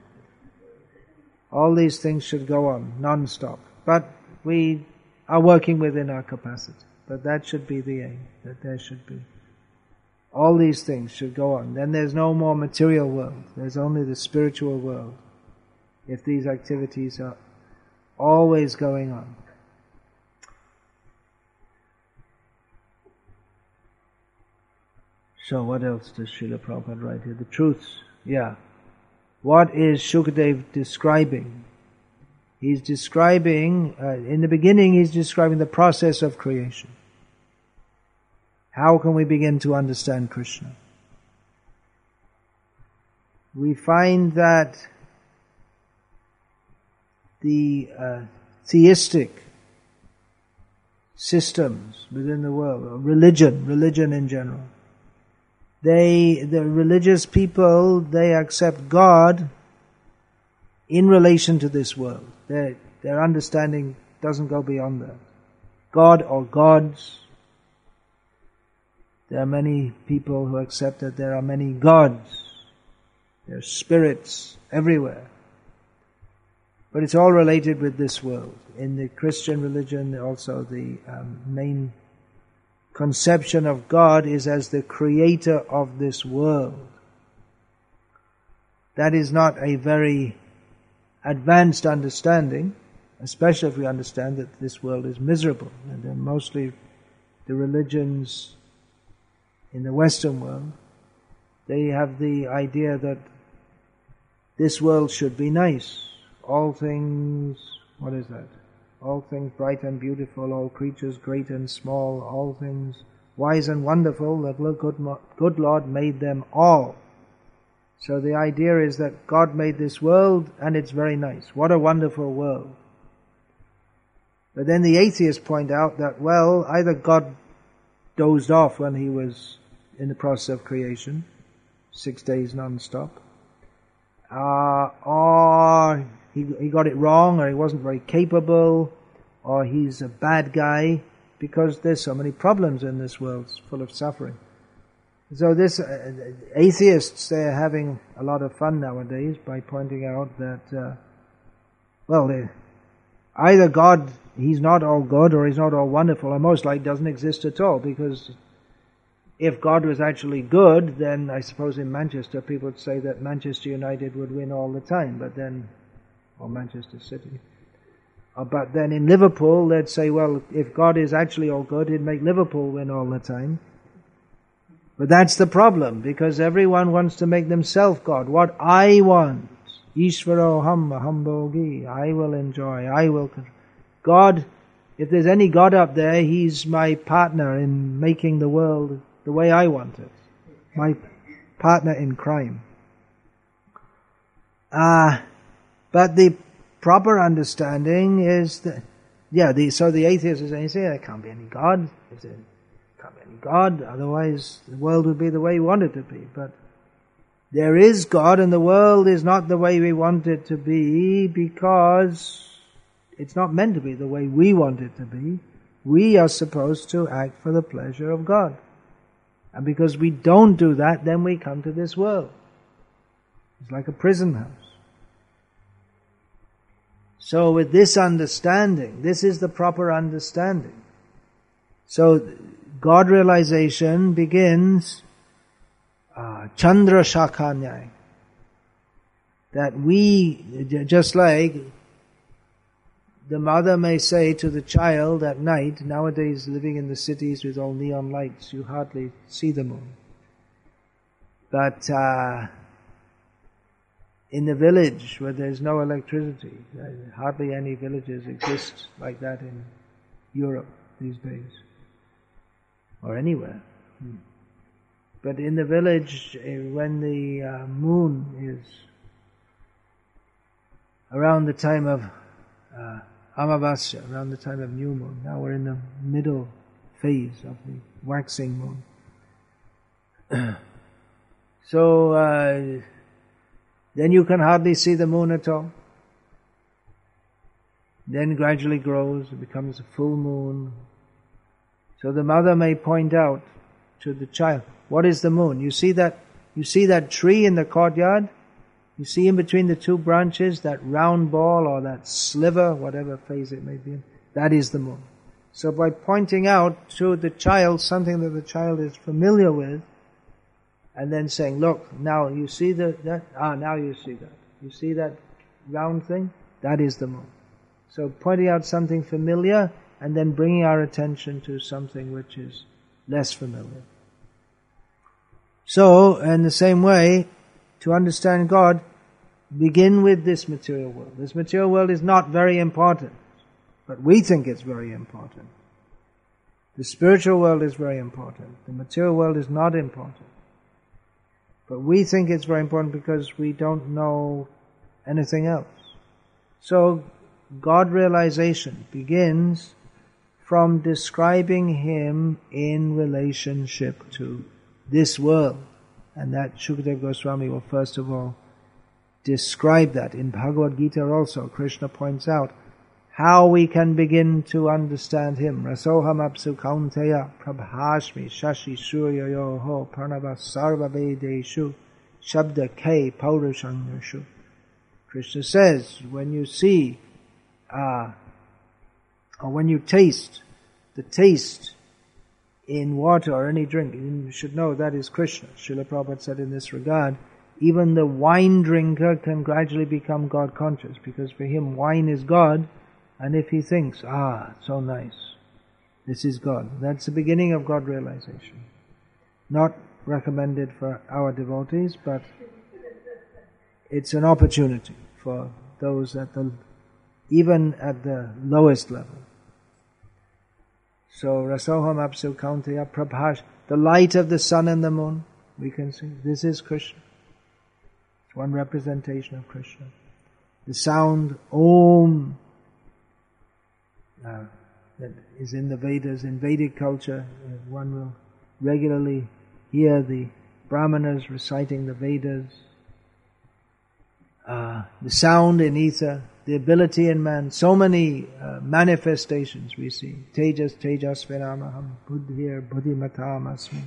All these things should go on non-stop. But we are working within our capacity. But that should be the aim, that there should be. All these things should go on. Then there's no more material world. There's only the spiritual world. If these activities are always going on. So what else does Srila Prabhupada write here? The truths. Yeah. What is Shukadev describing? He's describing, uh, in the beginning he's describing the process of creation. How can we begin to understand Krishna? We find that the uh, theistic systems within the world, religion, religion in general, they, the religious people, they accept God in relation to this world. Their, their understanding doesn't go beyond that. God or gods. There are many people who accept that there are many gods. There are spirits everywhere. But it's all related with this world. In the Christian religion, also the um, main conception of God is as the creator of this world. That is not a very advanced understanding, especially if we understand that this world is miserable. And mostly the religions in the Western world, they have the idea that this world should be nice. All things, what is that? all things bright and beautiful, all creatures great and small, all things wise and wonderful, that good, good Lord made them all. So the idea is that God made this world and it's very nice. What a wonderful world. But then the atheists point out that, well, either God dozed off when he was in the process of creation, six days non-stop, uh, or he, he got it wrong or he wasn't very capable or he's a bad guy because there's so many problems in this world it's full of suffering. So this uh, atheists they're having a lot of fun nowadays by pointing out that uh, well they, either God he's not all good or he's not all wonderful or most likely doesn't exist at all because if God was actually good then I suppose in Manchester people would say that Manchester United would win all the time but then or Manchester City. Uh, but then in Liverpool, they'd say, well, if God is actually all good, he'd make Liverpool win all the time. But that's the problem, because everyone wants to make themselves God. What I want, Ishvaro Ham Hambogi, I will enjoy, I will. God, if there's any God up there, he's my partner in making the world the way I want it. My partner in crime. Uh, but the proper understanding is that, yeah, the, so the atheist is saying, there can't be any God. There can't be any God, otherwise the world would be the way we want it to be. But there is God and the world is not the way we want it to be because it's not meant to be the way we want it to be. We are supposed to act for the pleasure of God. And because we don't do that, then we come to this world. It's like a prison house. So with this understanding, this is the proper understanding. So God realization begins uh, Chandra Shakanyai. That we, just like the mother may say to the child at night, nowadays living in the cities with all neon lights, you hardly see the moon. But uh, in the village where there's no electricity. Hardly any villages exist like that in Europe these days, or anywhere. Hmm. But in the village, eh, when the uh, moon is around the time of uh, Amavasya, around the time of new moon, now we're in the middle phase of the waxing moon. so, uh, then you can hardly see the moon at all. Then gradually grows, it becomes a full moon, So the mother may point out to the child, what is the moon? You see that, you see that tree in the courtyard? You see in between the two branches that round ball or that sliver, whatever phase it may be in, that is the moon. So by pointing out to the child something that the child is familiar with, and then saying, look, now you see the, that, ah, now you see that. You see that round thing? That is the moon. So pointing out something familiar and then bringing our attention to something which is less familiar. So, in the same way, to understand God, begin with this material world. This material world is not very important, but we think it's very important. The spiritual world is very important. The material world is not important. But we think it's very important because we don't know anything else. So, God realization begins from describing Him in relationship to this world. And that Shukadeva Goswami will first of all describe that. In Bhagavad Gita also, Krishna points out how we can begin to understand Him. Rasoham apsu kaunteya prabhashmi shashi surya yoho pranava sarva vedeshu shabda ke paurushangashu. Krishna says, when you see, uh, or when you taste the taste in water or any drink, you should know that is Krishna. Srila Prabhupada said in this regard, even the wine drinker can gradually become God conscious because for him wine is God and if he thinks, ah, so nice, this is God, that's the beginning of God realization. Not recommended for our devotees, but it's an opportunity for those at the, even at the lowest level. So Rasoham Apsu Prabhash, the light of the sun and the moon, we can see this is Krishna. It's one representation of Krishna. The sound Om uh, that is in the Vedas, in Vedic culture, uh, one will regularly hear the Brahmanas reciting the Vedas. Uh, the sound in ether, the ability in man, so many uh, manifestations we see. Tejas, Tejas, Vinamaham, Buddhir, Buddhimatam Asmi.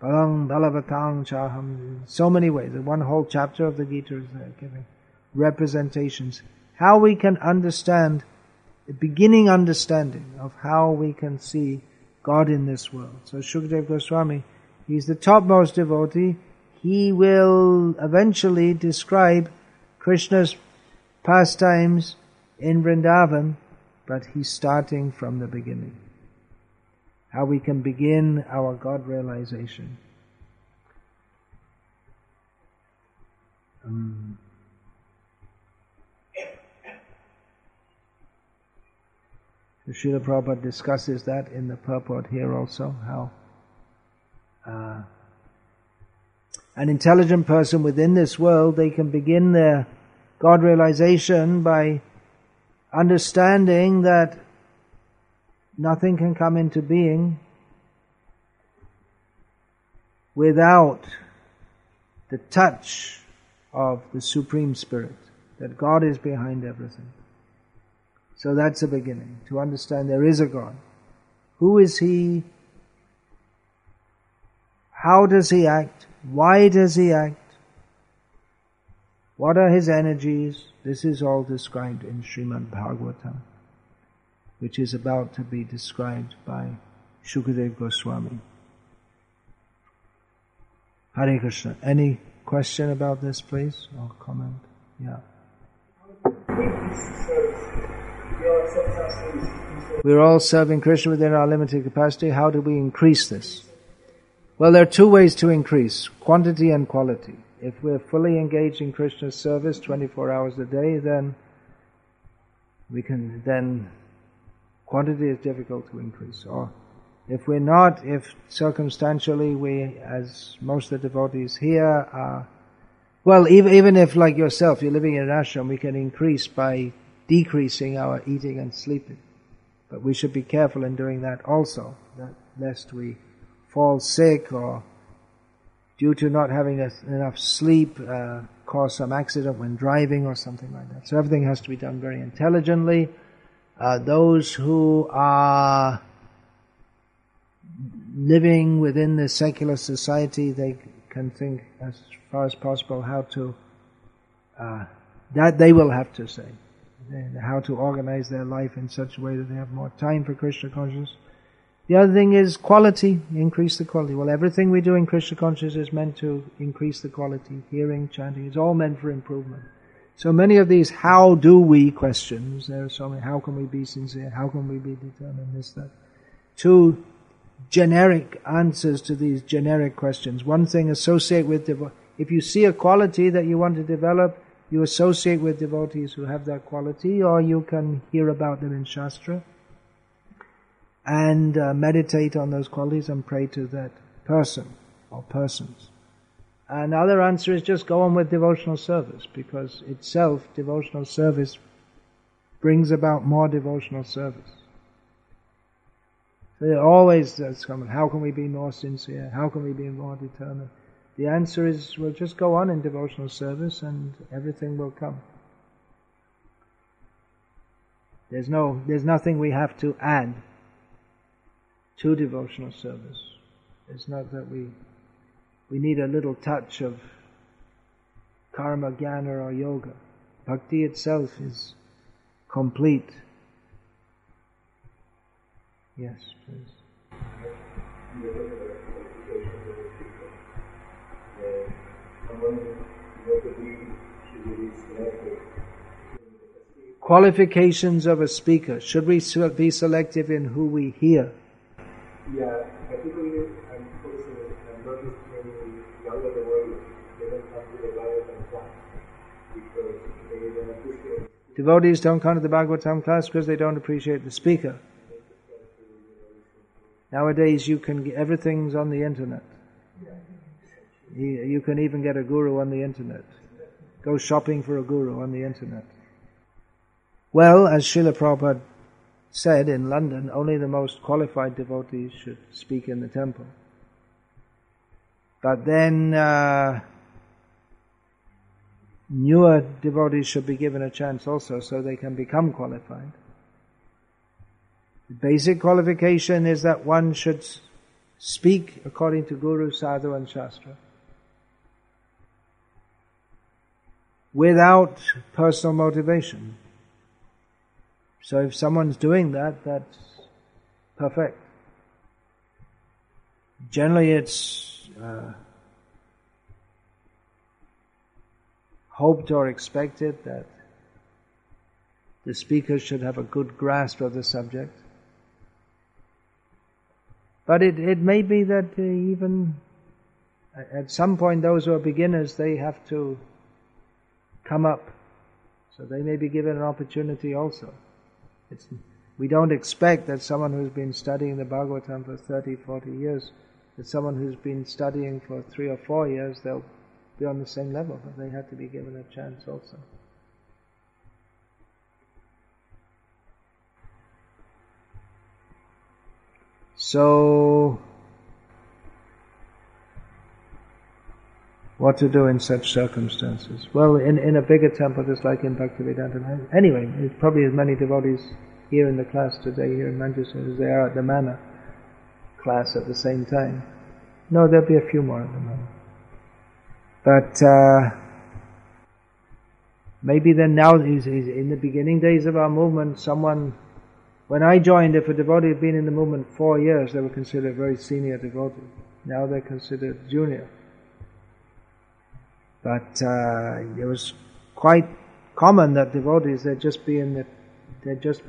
Balang, Balavatang, Chaham. So many ways. One whole chapter of the Gita is there giving representations. How we can understand, a beginning understanding of how we can see God in this world. So Shukdev Goswami, he's the topmost devotee. He will eventually describe Krishna's pastimes in Vrindavan, but he's starting from the beginning. How we can begin our God realization. Um, Srila Prabhupada discusses that in the purport here also, how uh, an intelligent person within this world, they can begin their God realization by understanding that nothing can come into being without the touch of the Supreme Spirit, that God is behind everything. So that's a beginning, to understand there is a God. Who is He? How does He act? Why does He act? What are his energies? This is all described in Srimad Bhagavatam, which is about to be described by Shukadev Goswami. Hare Krishna. Any question about this, please, or comment? Yeah. We're all serving Krishna within our limited capacity. How do we increase this? Well, there are two ways to increase quantity and quality. If we're fully engaged in Krishna's service 24 hours a day, then we can, then quantity is difficult to increase. Or if we're not, if circumstantially we, as most of the devotees here are, well, even, even if like yourself, you're living in an ashram, we can increase by decreasing our eating and sleeping. But we should be careful in doing that also, that lest we fall sick or due to not having enough sleep, uh, cause some accident when driving or something like that. So everything has to be done very intelligently. Uh, those who are living within the secular society, they can think as far as possible how to, uh, that they will have to say, how to organize their life in such a way that they have more time for Krishna consciousness. The other thing is quality, increase the quality. Well, everything we do in Krishna consciousness is meant to increase the quality. Hearing, chanting, it's all meant for improvement. So many of these how do we questions, there are so many, how can we be sincere, how can we be determined, this, that. Two generic answers to these generic questions. One thing, associate with, devo- if you see a quality that you want to develop, you associate with devotees who have that quality, or you can hear about them in Shastra and uh, meditate on those qualities and pray to that person or persons. Another answer is just go on with devotional service because itself, devotional service brings about more devotional service. There always that's coming, how can we be more sincere? How can we be more determined? The answer is we'll just go on in devotional service and everything will come. There's no, there's nothing we have to add to devotional service. It's not that we we need a little touch of karma, jnana, or yoga. Bhakti itself is complete. Yes, please. Qualifications of a speaker. Should we be selective in who we hear? Yeah, particularly I'm noticing I'm noticing many younger devotees, they don't come to the Bhagavatam class because they don't appreciate. Devotees don't come to the Bhagavatam class because they don't appreciate the speaker. Nowadays, you can get, everything's on the internet. You, you can even get a guru on the internet. Go shopping for a guru on the internet. Well, as Srila Prabhupada said in London, only the most qualified devotees should speak in the temple. But then uh, newer devotees should be given a chance also so they can become qualified. The basic qualification is that one should speak according to Guru, Sadhu and Shastra. Without personal motivation. So if someone's doing that, that's perfect. Generally it's uh, hoped or expected that the speaker should have a good grasp of the subject. But it, it may be that even at some point those who are beginners, they have to come up. So they may be given an opportunity also. It's, we don't expect that someone who's been studying the Bhagavatam for 30, 40 years, that someone who's been studying for three or four years, they'll be on the same level, but they have to be given a chance also. So, what to do in such circumstances? Well, in, in a bigger temple, just like in Bhaktivedanta. Anyway, there's probably as many devotees here in the class today, here in Manchester, as there are at the Manor class at the same time. No, there'll be a few more at the Manor. But uh, maybe then now, in the beginning days of our movement, someone, when I joined, if a devotee had been in the movement four years, they were considered very senior devotee. Now they're considered junior. But uh, it was quite common that devotees, they'd just be in the, they'd just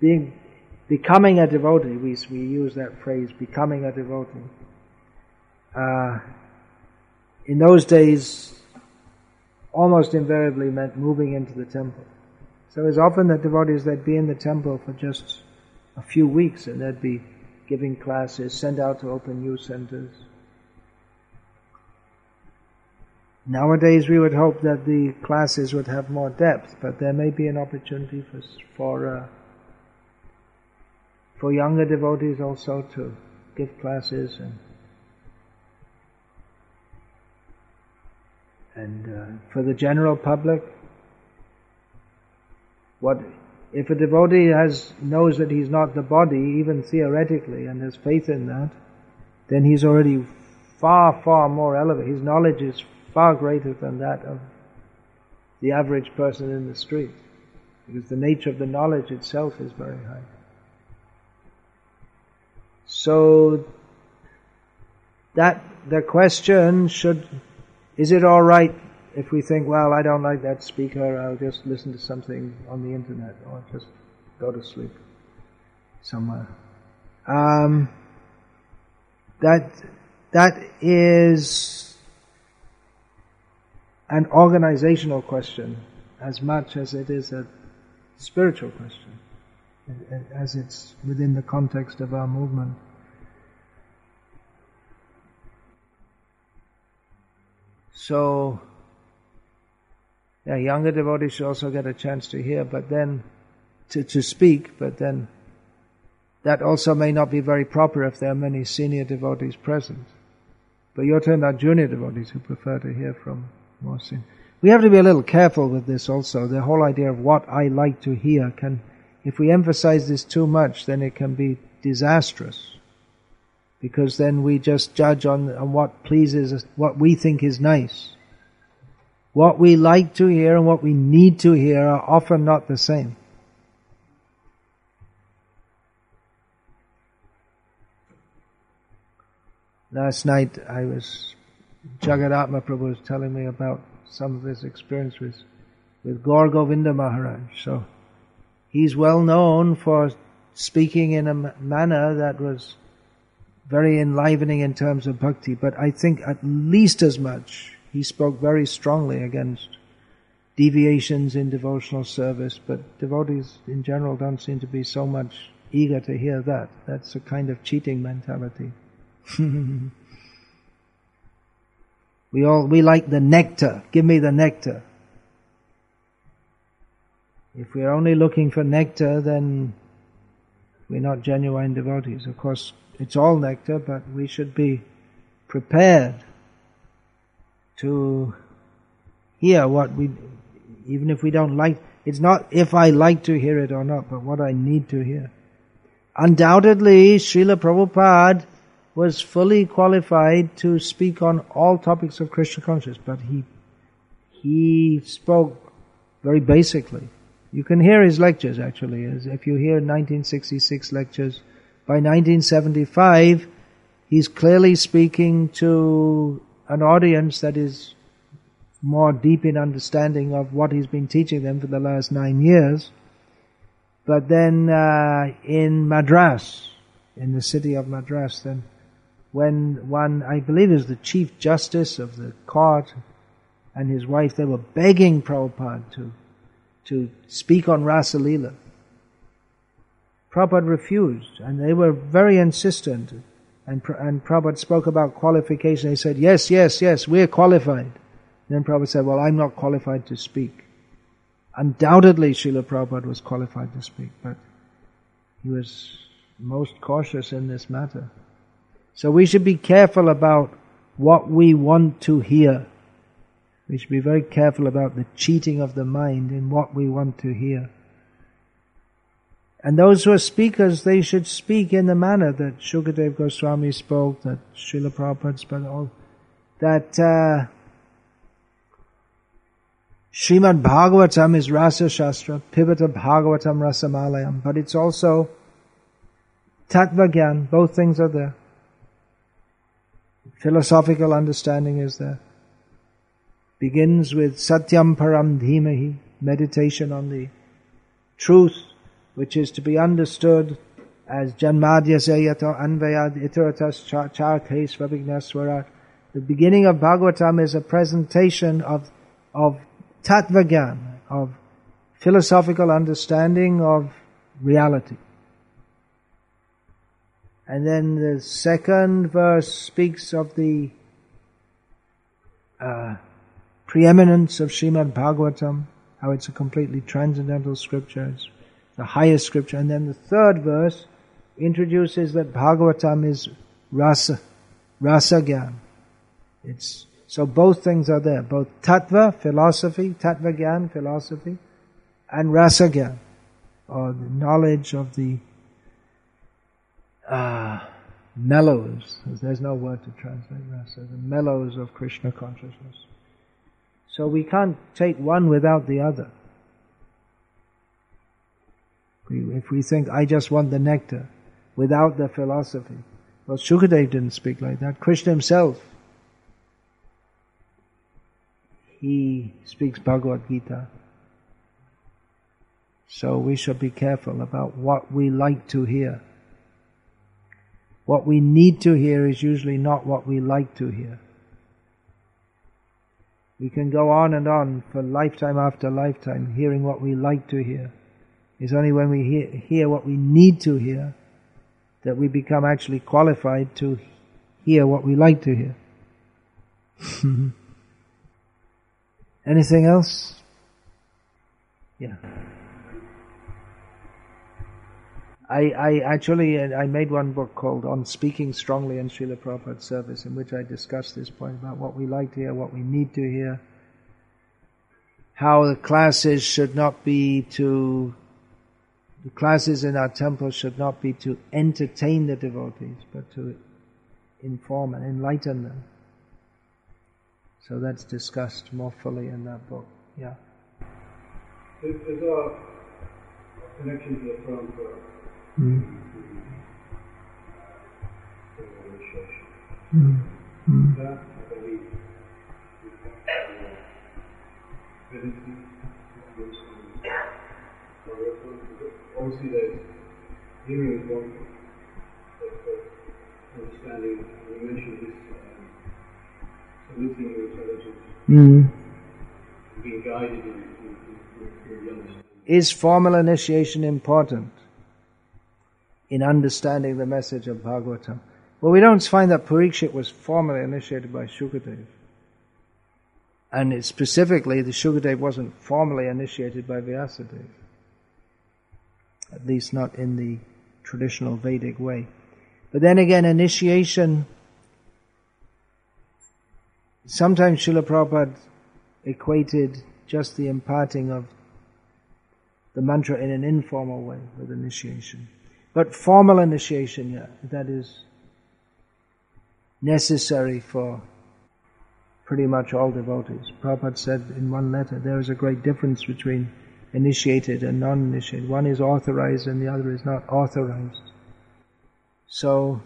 being, becoming a devotee, we, we use that phrase, becoming a devotee. Uh, in those days, almost invariably meant moving into the temple. So it was often that devotees, they'd be in the temple for just a few weeks and they'd be giving classes, sent out to open new centers. Nowadays we would hope that the classes would have more depth, but there may be an opportunity for, for uh, for younger devotees also to give classes and and uh, for the general public what if a devotee has knows that he's not the body even theoretically and has faith in that then he's already far, far more elevated. His knowledge is far greater than that of the average person in the street. Because the nature of the knowledge itself is very high. So, that, the question should, is it alright if we think, well, I don't like that speaker, I'll just listen to something on the internet or just go to sleep somewhere. Um, that that is an organizational question as much as it is a spiritual question, as it's within the context of our movement. So, yeah, younger devotees should also get a chance to hear, but then to, to speak, but then that also may not be very proper if there are many senior devotees present. But you're talking about junior devotees who prefer to hear from more senior. We have to be a little careful with this also. The whole idea of what I like to hear can, if we emphasize this too much, then it can be disastrous. Because then we just judge on, on what pleases, us, what we think is nice. What we like to hear and what we need to hear are often not the same. Last night I was, Jagadatma Prabhu was telling me about some of his experience with, with Gaur Govinda Maharaj. So he's well known for speaking in a manner that was very enlivening in terms of bhakti, but I think at least as much he spoke very strongly against deviations in devotional service, but devotees in general don't seem to be so much eager to hear that. That's a kind of cheating mentality. we all, we like the nectar. Give me the nectar. If we're only looking for nectar, then we're not genuine devotees. Of course, it's all nectar, but we should be prepared to hear what we, even if we don't like, it's not if I like to hear it or not, but what I need to hear. Undoubtedly, Srila Prabhupada was fully qualified to speak on all topics of Krishna consciousness, but he he spoke very basically. You can hear his lectures actually, if you hear 1966 lectures. By 1975, he's clearly speaking to an audience that is more deep in understanding of what he's been teaching them for the last nine years. But then uh, in Madras, in the city of Madras, then when one, I believe is the Chief Justice of the court and his wife, they were begging Prabhupada to, to speak on Rasalila. Prabhupada refused, and they were very insistent. And, and Prabhupada spoke about qualification. He said, yes, yes, yes, we're qualified. Then Prabhupada said, well, I'm not qualified to speak. Undoubtedly, Srila Prabhupada was qualified to speak, but he was most cautious in this matter. So we should be careful about what we want to hear. We should be very careful about the cheating of the mind in what we want to hear. And those who are speakers, they should speak in the manner that Shukadev Goswami spoke, that Srila Prabhupada spoke, all, that uh, Srimad Bhagavatam is Rasa Shastra, Pibata Bhagavatam Rasamalayam, but it's also Tattva both things are there. Philosophical understanding is there. Begins with Satyam Param Dhimahi, meditation on the truth, which is to be understood as Janmadya Sayato Anvayad Iteratas Charkhes Vavignaswarat. The beginning of Bhagavatam is a presentation of, of Tattvagyan, of philosophical understanding of reality. And then the second verse speaks of the uh, preeminence of Srimad Bhagavatam, how it's a completely transcendental scripture, it's the highest scripture. And then the third verse introduces that Bhagavatam is rasa, rasagyan. It's, so both things are there, both tattva, philosophy, tattva philosophy, and rasagyan, or the knowledge of the uh, mellows. There's no word to translate rasa. The mellows of Krishna consciousness. So we can't take one without the other. If we think, I just want the nectar, without the philosophy. Well, Shukadev didn't speak like that. Krishna himself, he speaks Bhagavad Gita. So we should be careful about what we like to hear. What we need to hear is usually not what we like to hear. We can go on and on for lifetime after lifetime hearing what we like to hear. It's only when we hear, hear what we need to hear that we become actually qualified to hear what we like to hear. Anything else? Yeah. I, I actually uh, I made one book called On Speaking Strongly in Srila Prabhupada's Service in which I discuss this point about what we like to hear, what we need to hear, how the classes should not be to the classes in our temple should not be to entertain the devotees, but to inform and enlighten them. So that's discussed more fully in that book. Yeah. Is a connection to the front Mm. Mm. Mm. That, I believe, obviously there's hearing is one but understanding, you mentioned this um, saluting your intelligence, Mm. being guided in, in, in, in the understanding. Is formal initiation important in understanding the message of Bhagavatam? Well, we don't find that Parikshit was formally initiated by Shukadev. And specifically, the Shukadev wasn't formally initiated by Vyasadeva. At least not in the traditional Vedic way. But then again, initiation, sometimes Srila Prabhupada equated just the imparting of the mantra in an informal way with initiation. But formal initiation, yeah, that is necessary for pretty much all devotees. Prabhupada said in one letter, there is a great difference between initiated and non-initiated. One is authorized and the other is not authorized. So,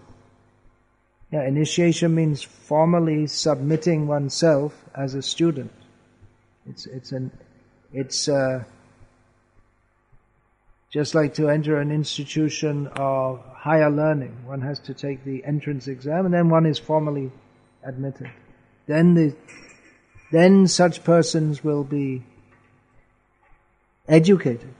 yeah, initiation means formally submitting oneself as a student. It's, it's an, it's, uh, just like to enter an institution of higher learning. One has to take the entrance exam and then one is formally admitted. Then the, then such persons will be educated.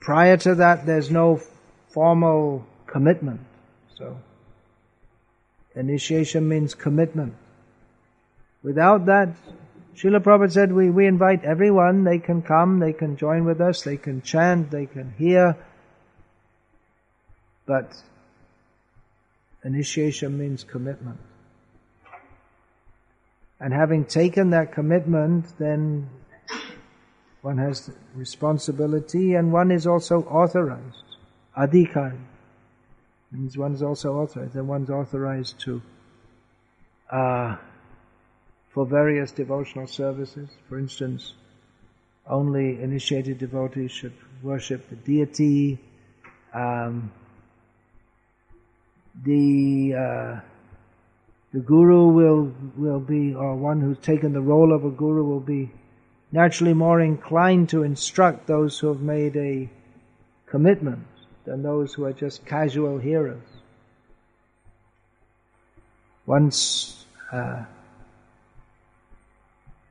Prior to that, there's no formal commitment. So, initiation means commitment. Without that, Srila Prabhupada said, we, we invite everyone, they can come, they can join with us, they can chant, they can hear, but initiation means commitment. And having taken that commitment, then one has responsibility and one is also authorized. Adhikari means one is also authorized, and one's authorized to uh, for various devotional services. For instance, only initiated devotees should worship the deity. Um, the uh, the guru will will be, or one who's taken the role of a guru will be naturally more inclined to instruct those who have made a commitment than those who are just casual hearers. Once, uh,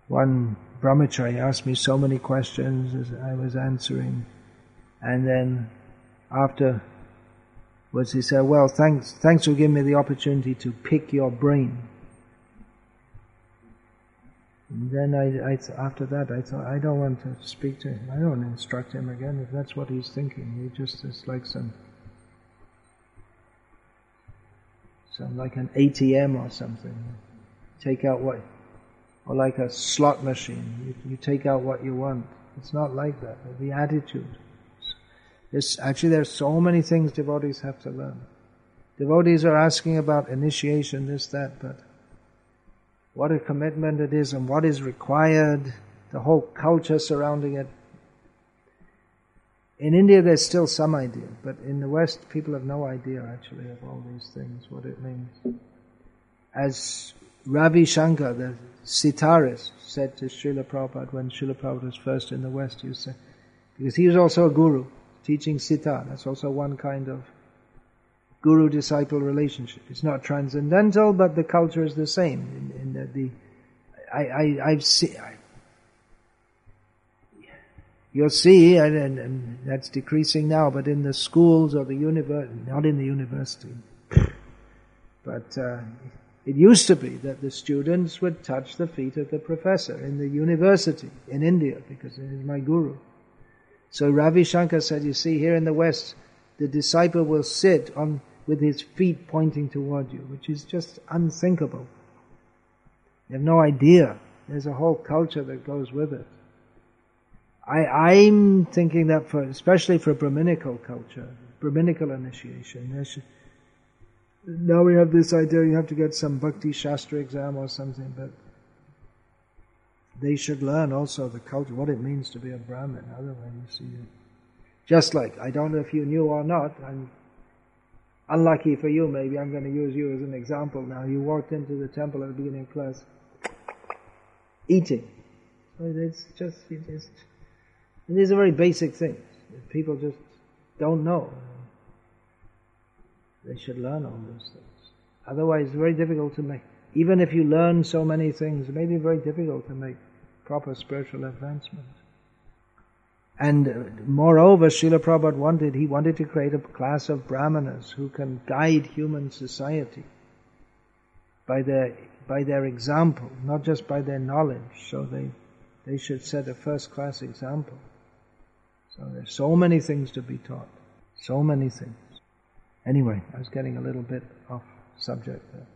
one brahmachari asked me so many questions as I was answering, and then after was he said, well, thanks, thanks for giving me the opportunity to pick your brain. And then I, I, after that, I thought, I don't want to speak to him. I don't instruct him again if that's what he's thinking. He just is like some, some like an ATM or something. Take out what, or like a slot machine. You, you take out what you want. It's not like that. The attitude. There's, actually, there are so many things devotees have to learn. Devotees are asking about initiation, this, that, but what a commitment it is and what is required, the whole culture surrounding it. In India, there's still some idea, but in the West, people have no idea actually of all these things, what it means. As Ravi Shankar, the sitarist, said to Srila Prabhupada when Srila Prabhupada was first in the West, he said, because he was also a guru, teaching sitar. That's also one kind of guru-disciple relationship. It's not transcendental, but the culture is the same. In, in the, the I, I, have seen, you'll see, and, and, and, that's decreasing now, but in the schools or the university, not in the university, but uh, it used to be that the students would touch the feet of the professor in the university in India, because he is my guru. So Ravi Shankar said, you see, here in the West, the disciple will sit on with his feet pointing toward you, which is just unthinkable. You have no idea. There's a whole culture that goes with it. I, I'm thinking that for, especially for Brahminical culture, Brahminical initiation, should, now we have this idea you have to get some Bhakti Shastri exam or something, but they should learn also the culture, what it means to be a Brahmin. Otherwise, you see, just like, I don't know if you knew or not, I'm unlucky for you maybe, I'm going to use you as an example now. You walked into the temple at the beginning of class, eating. It's just, it's just, these are very basic things. People just don't know. They should learn all those things. Otherwise, it's very difficult to make. Even if you learn so many things, it may be very difficult to make proper spiritual advancement. And uh, moreover, Srila Prabhupada wanted, he wanted to create a class of brahmanas who can guide human society by their, by their example, not just by their knowledge. So they, they should set a first class example. So there's so many things to be taught. So many things. Anyway, I was getting a little bit off subject there.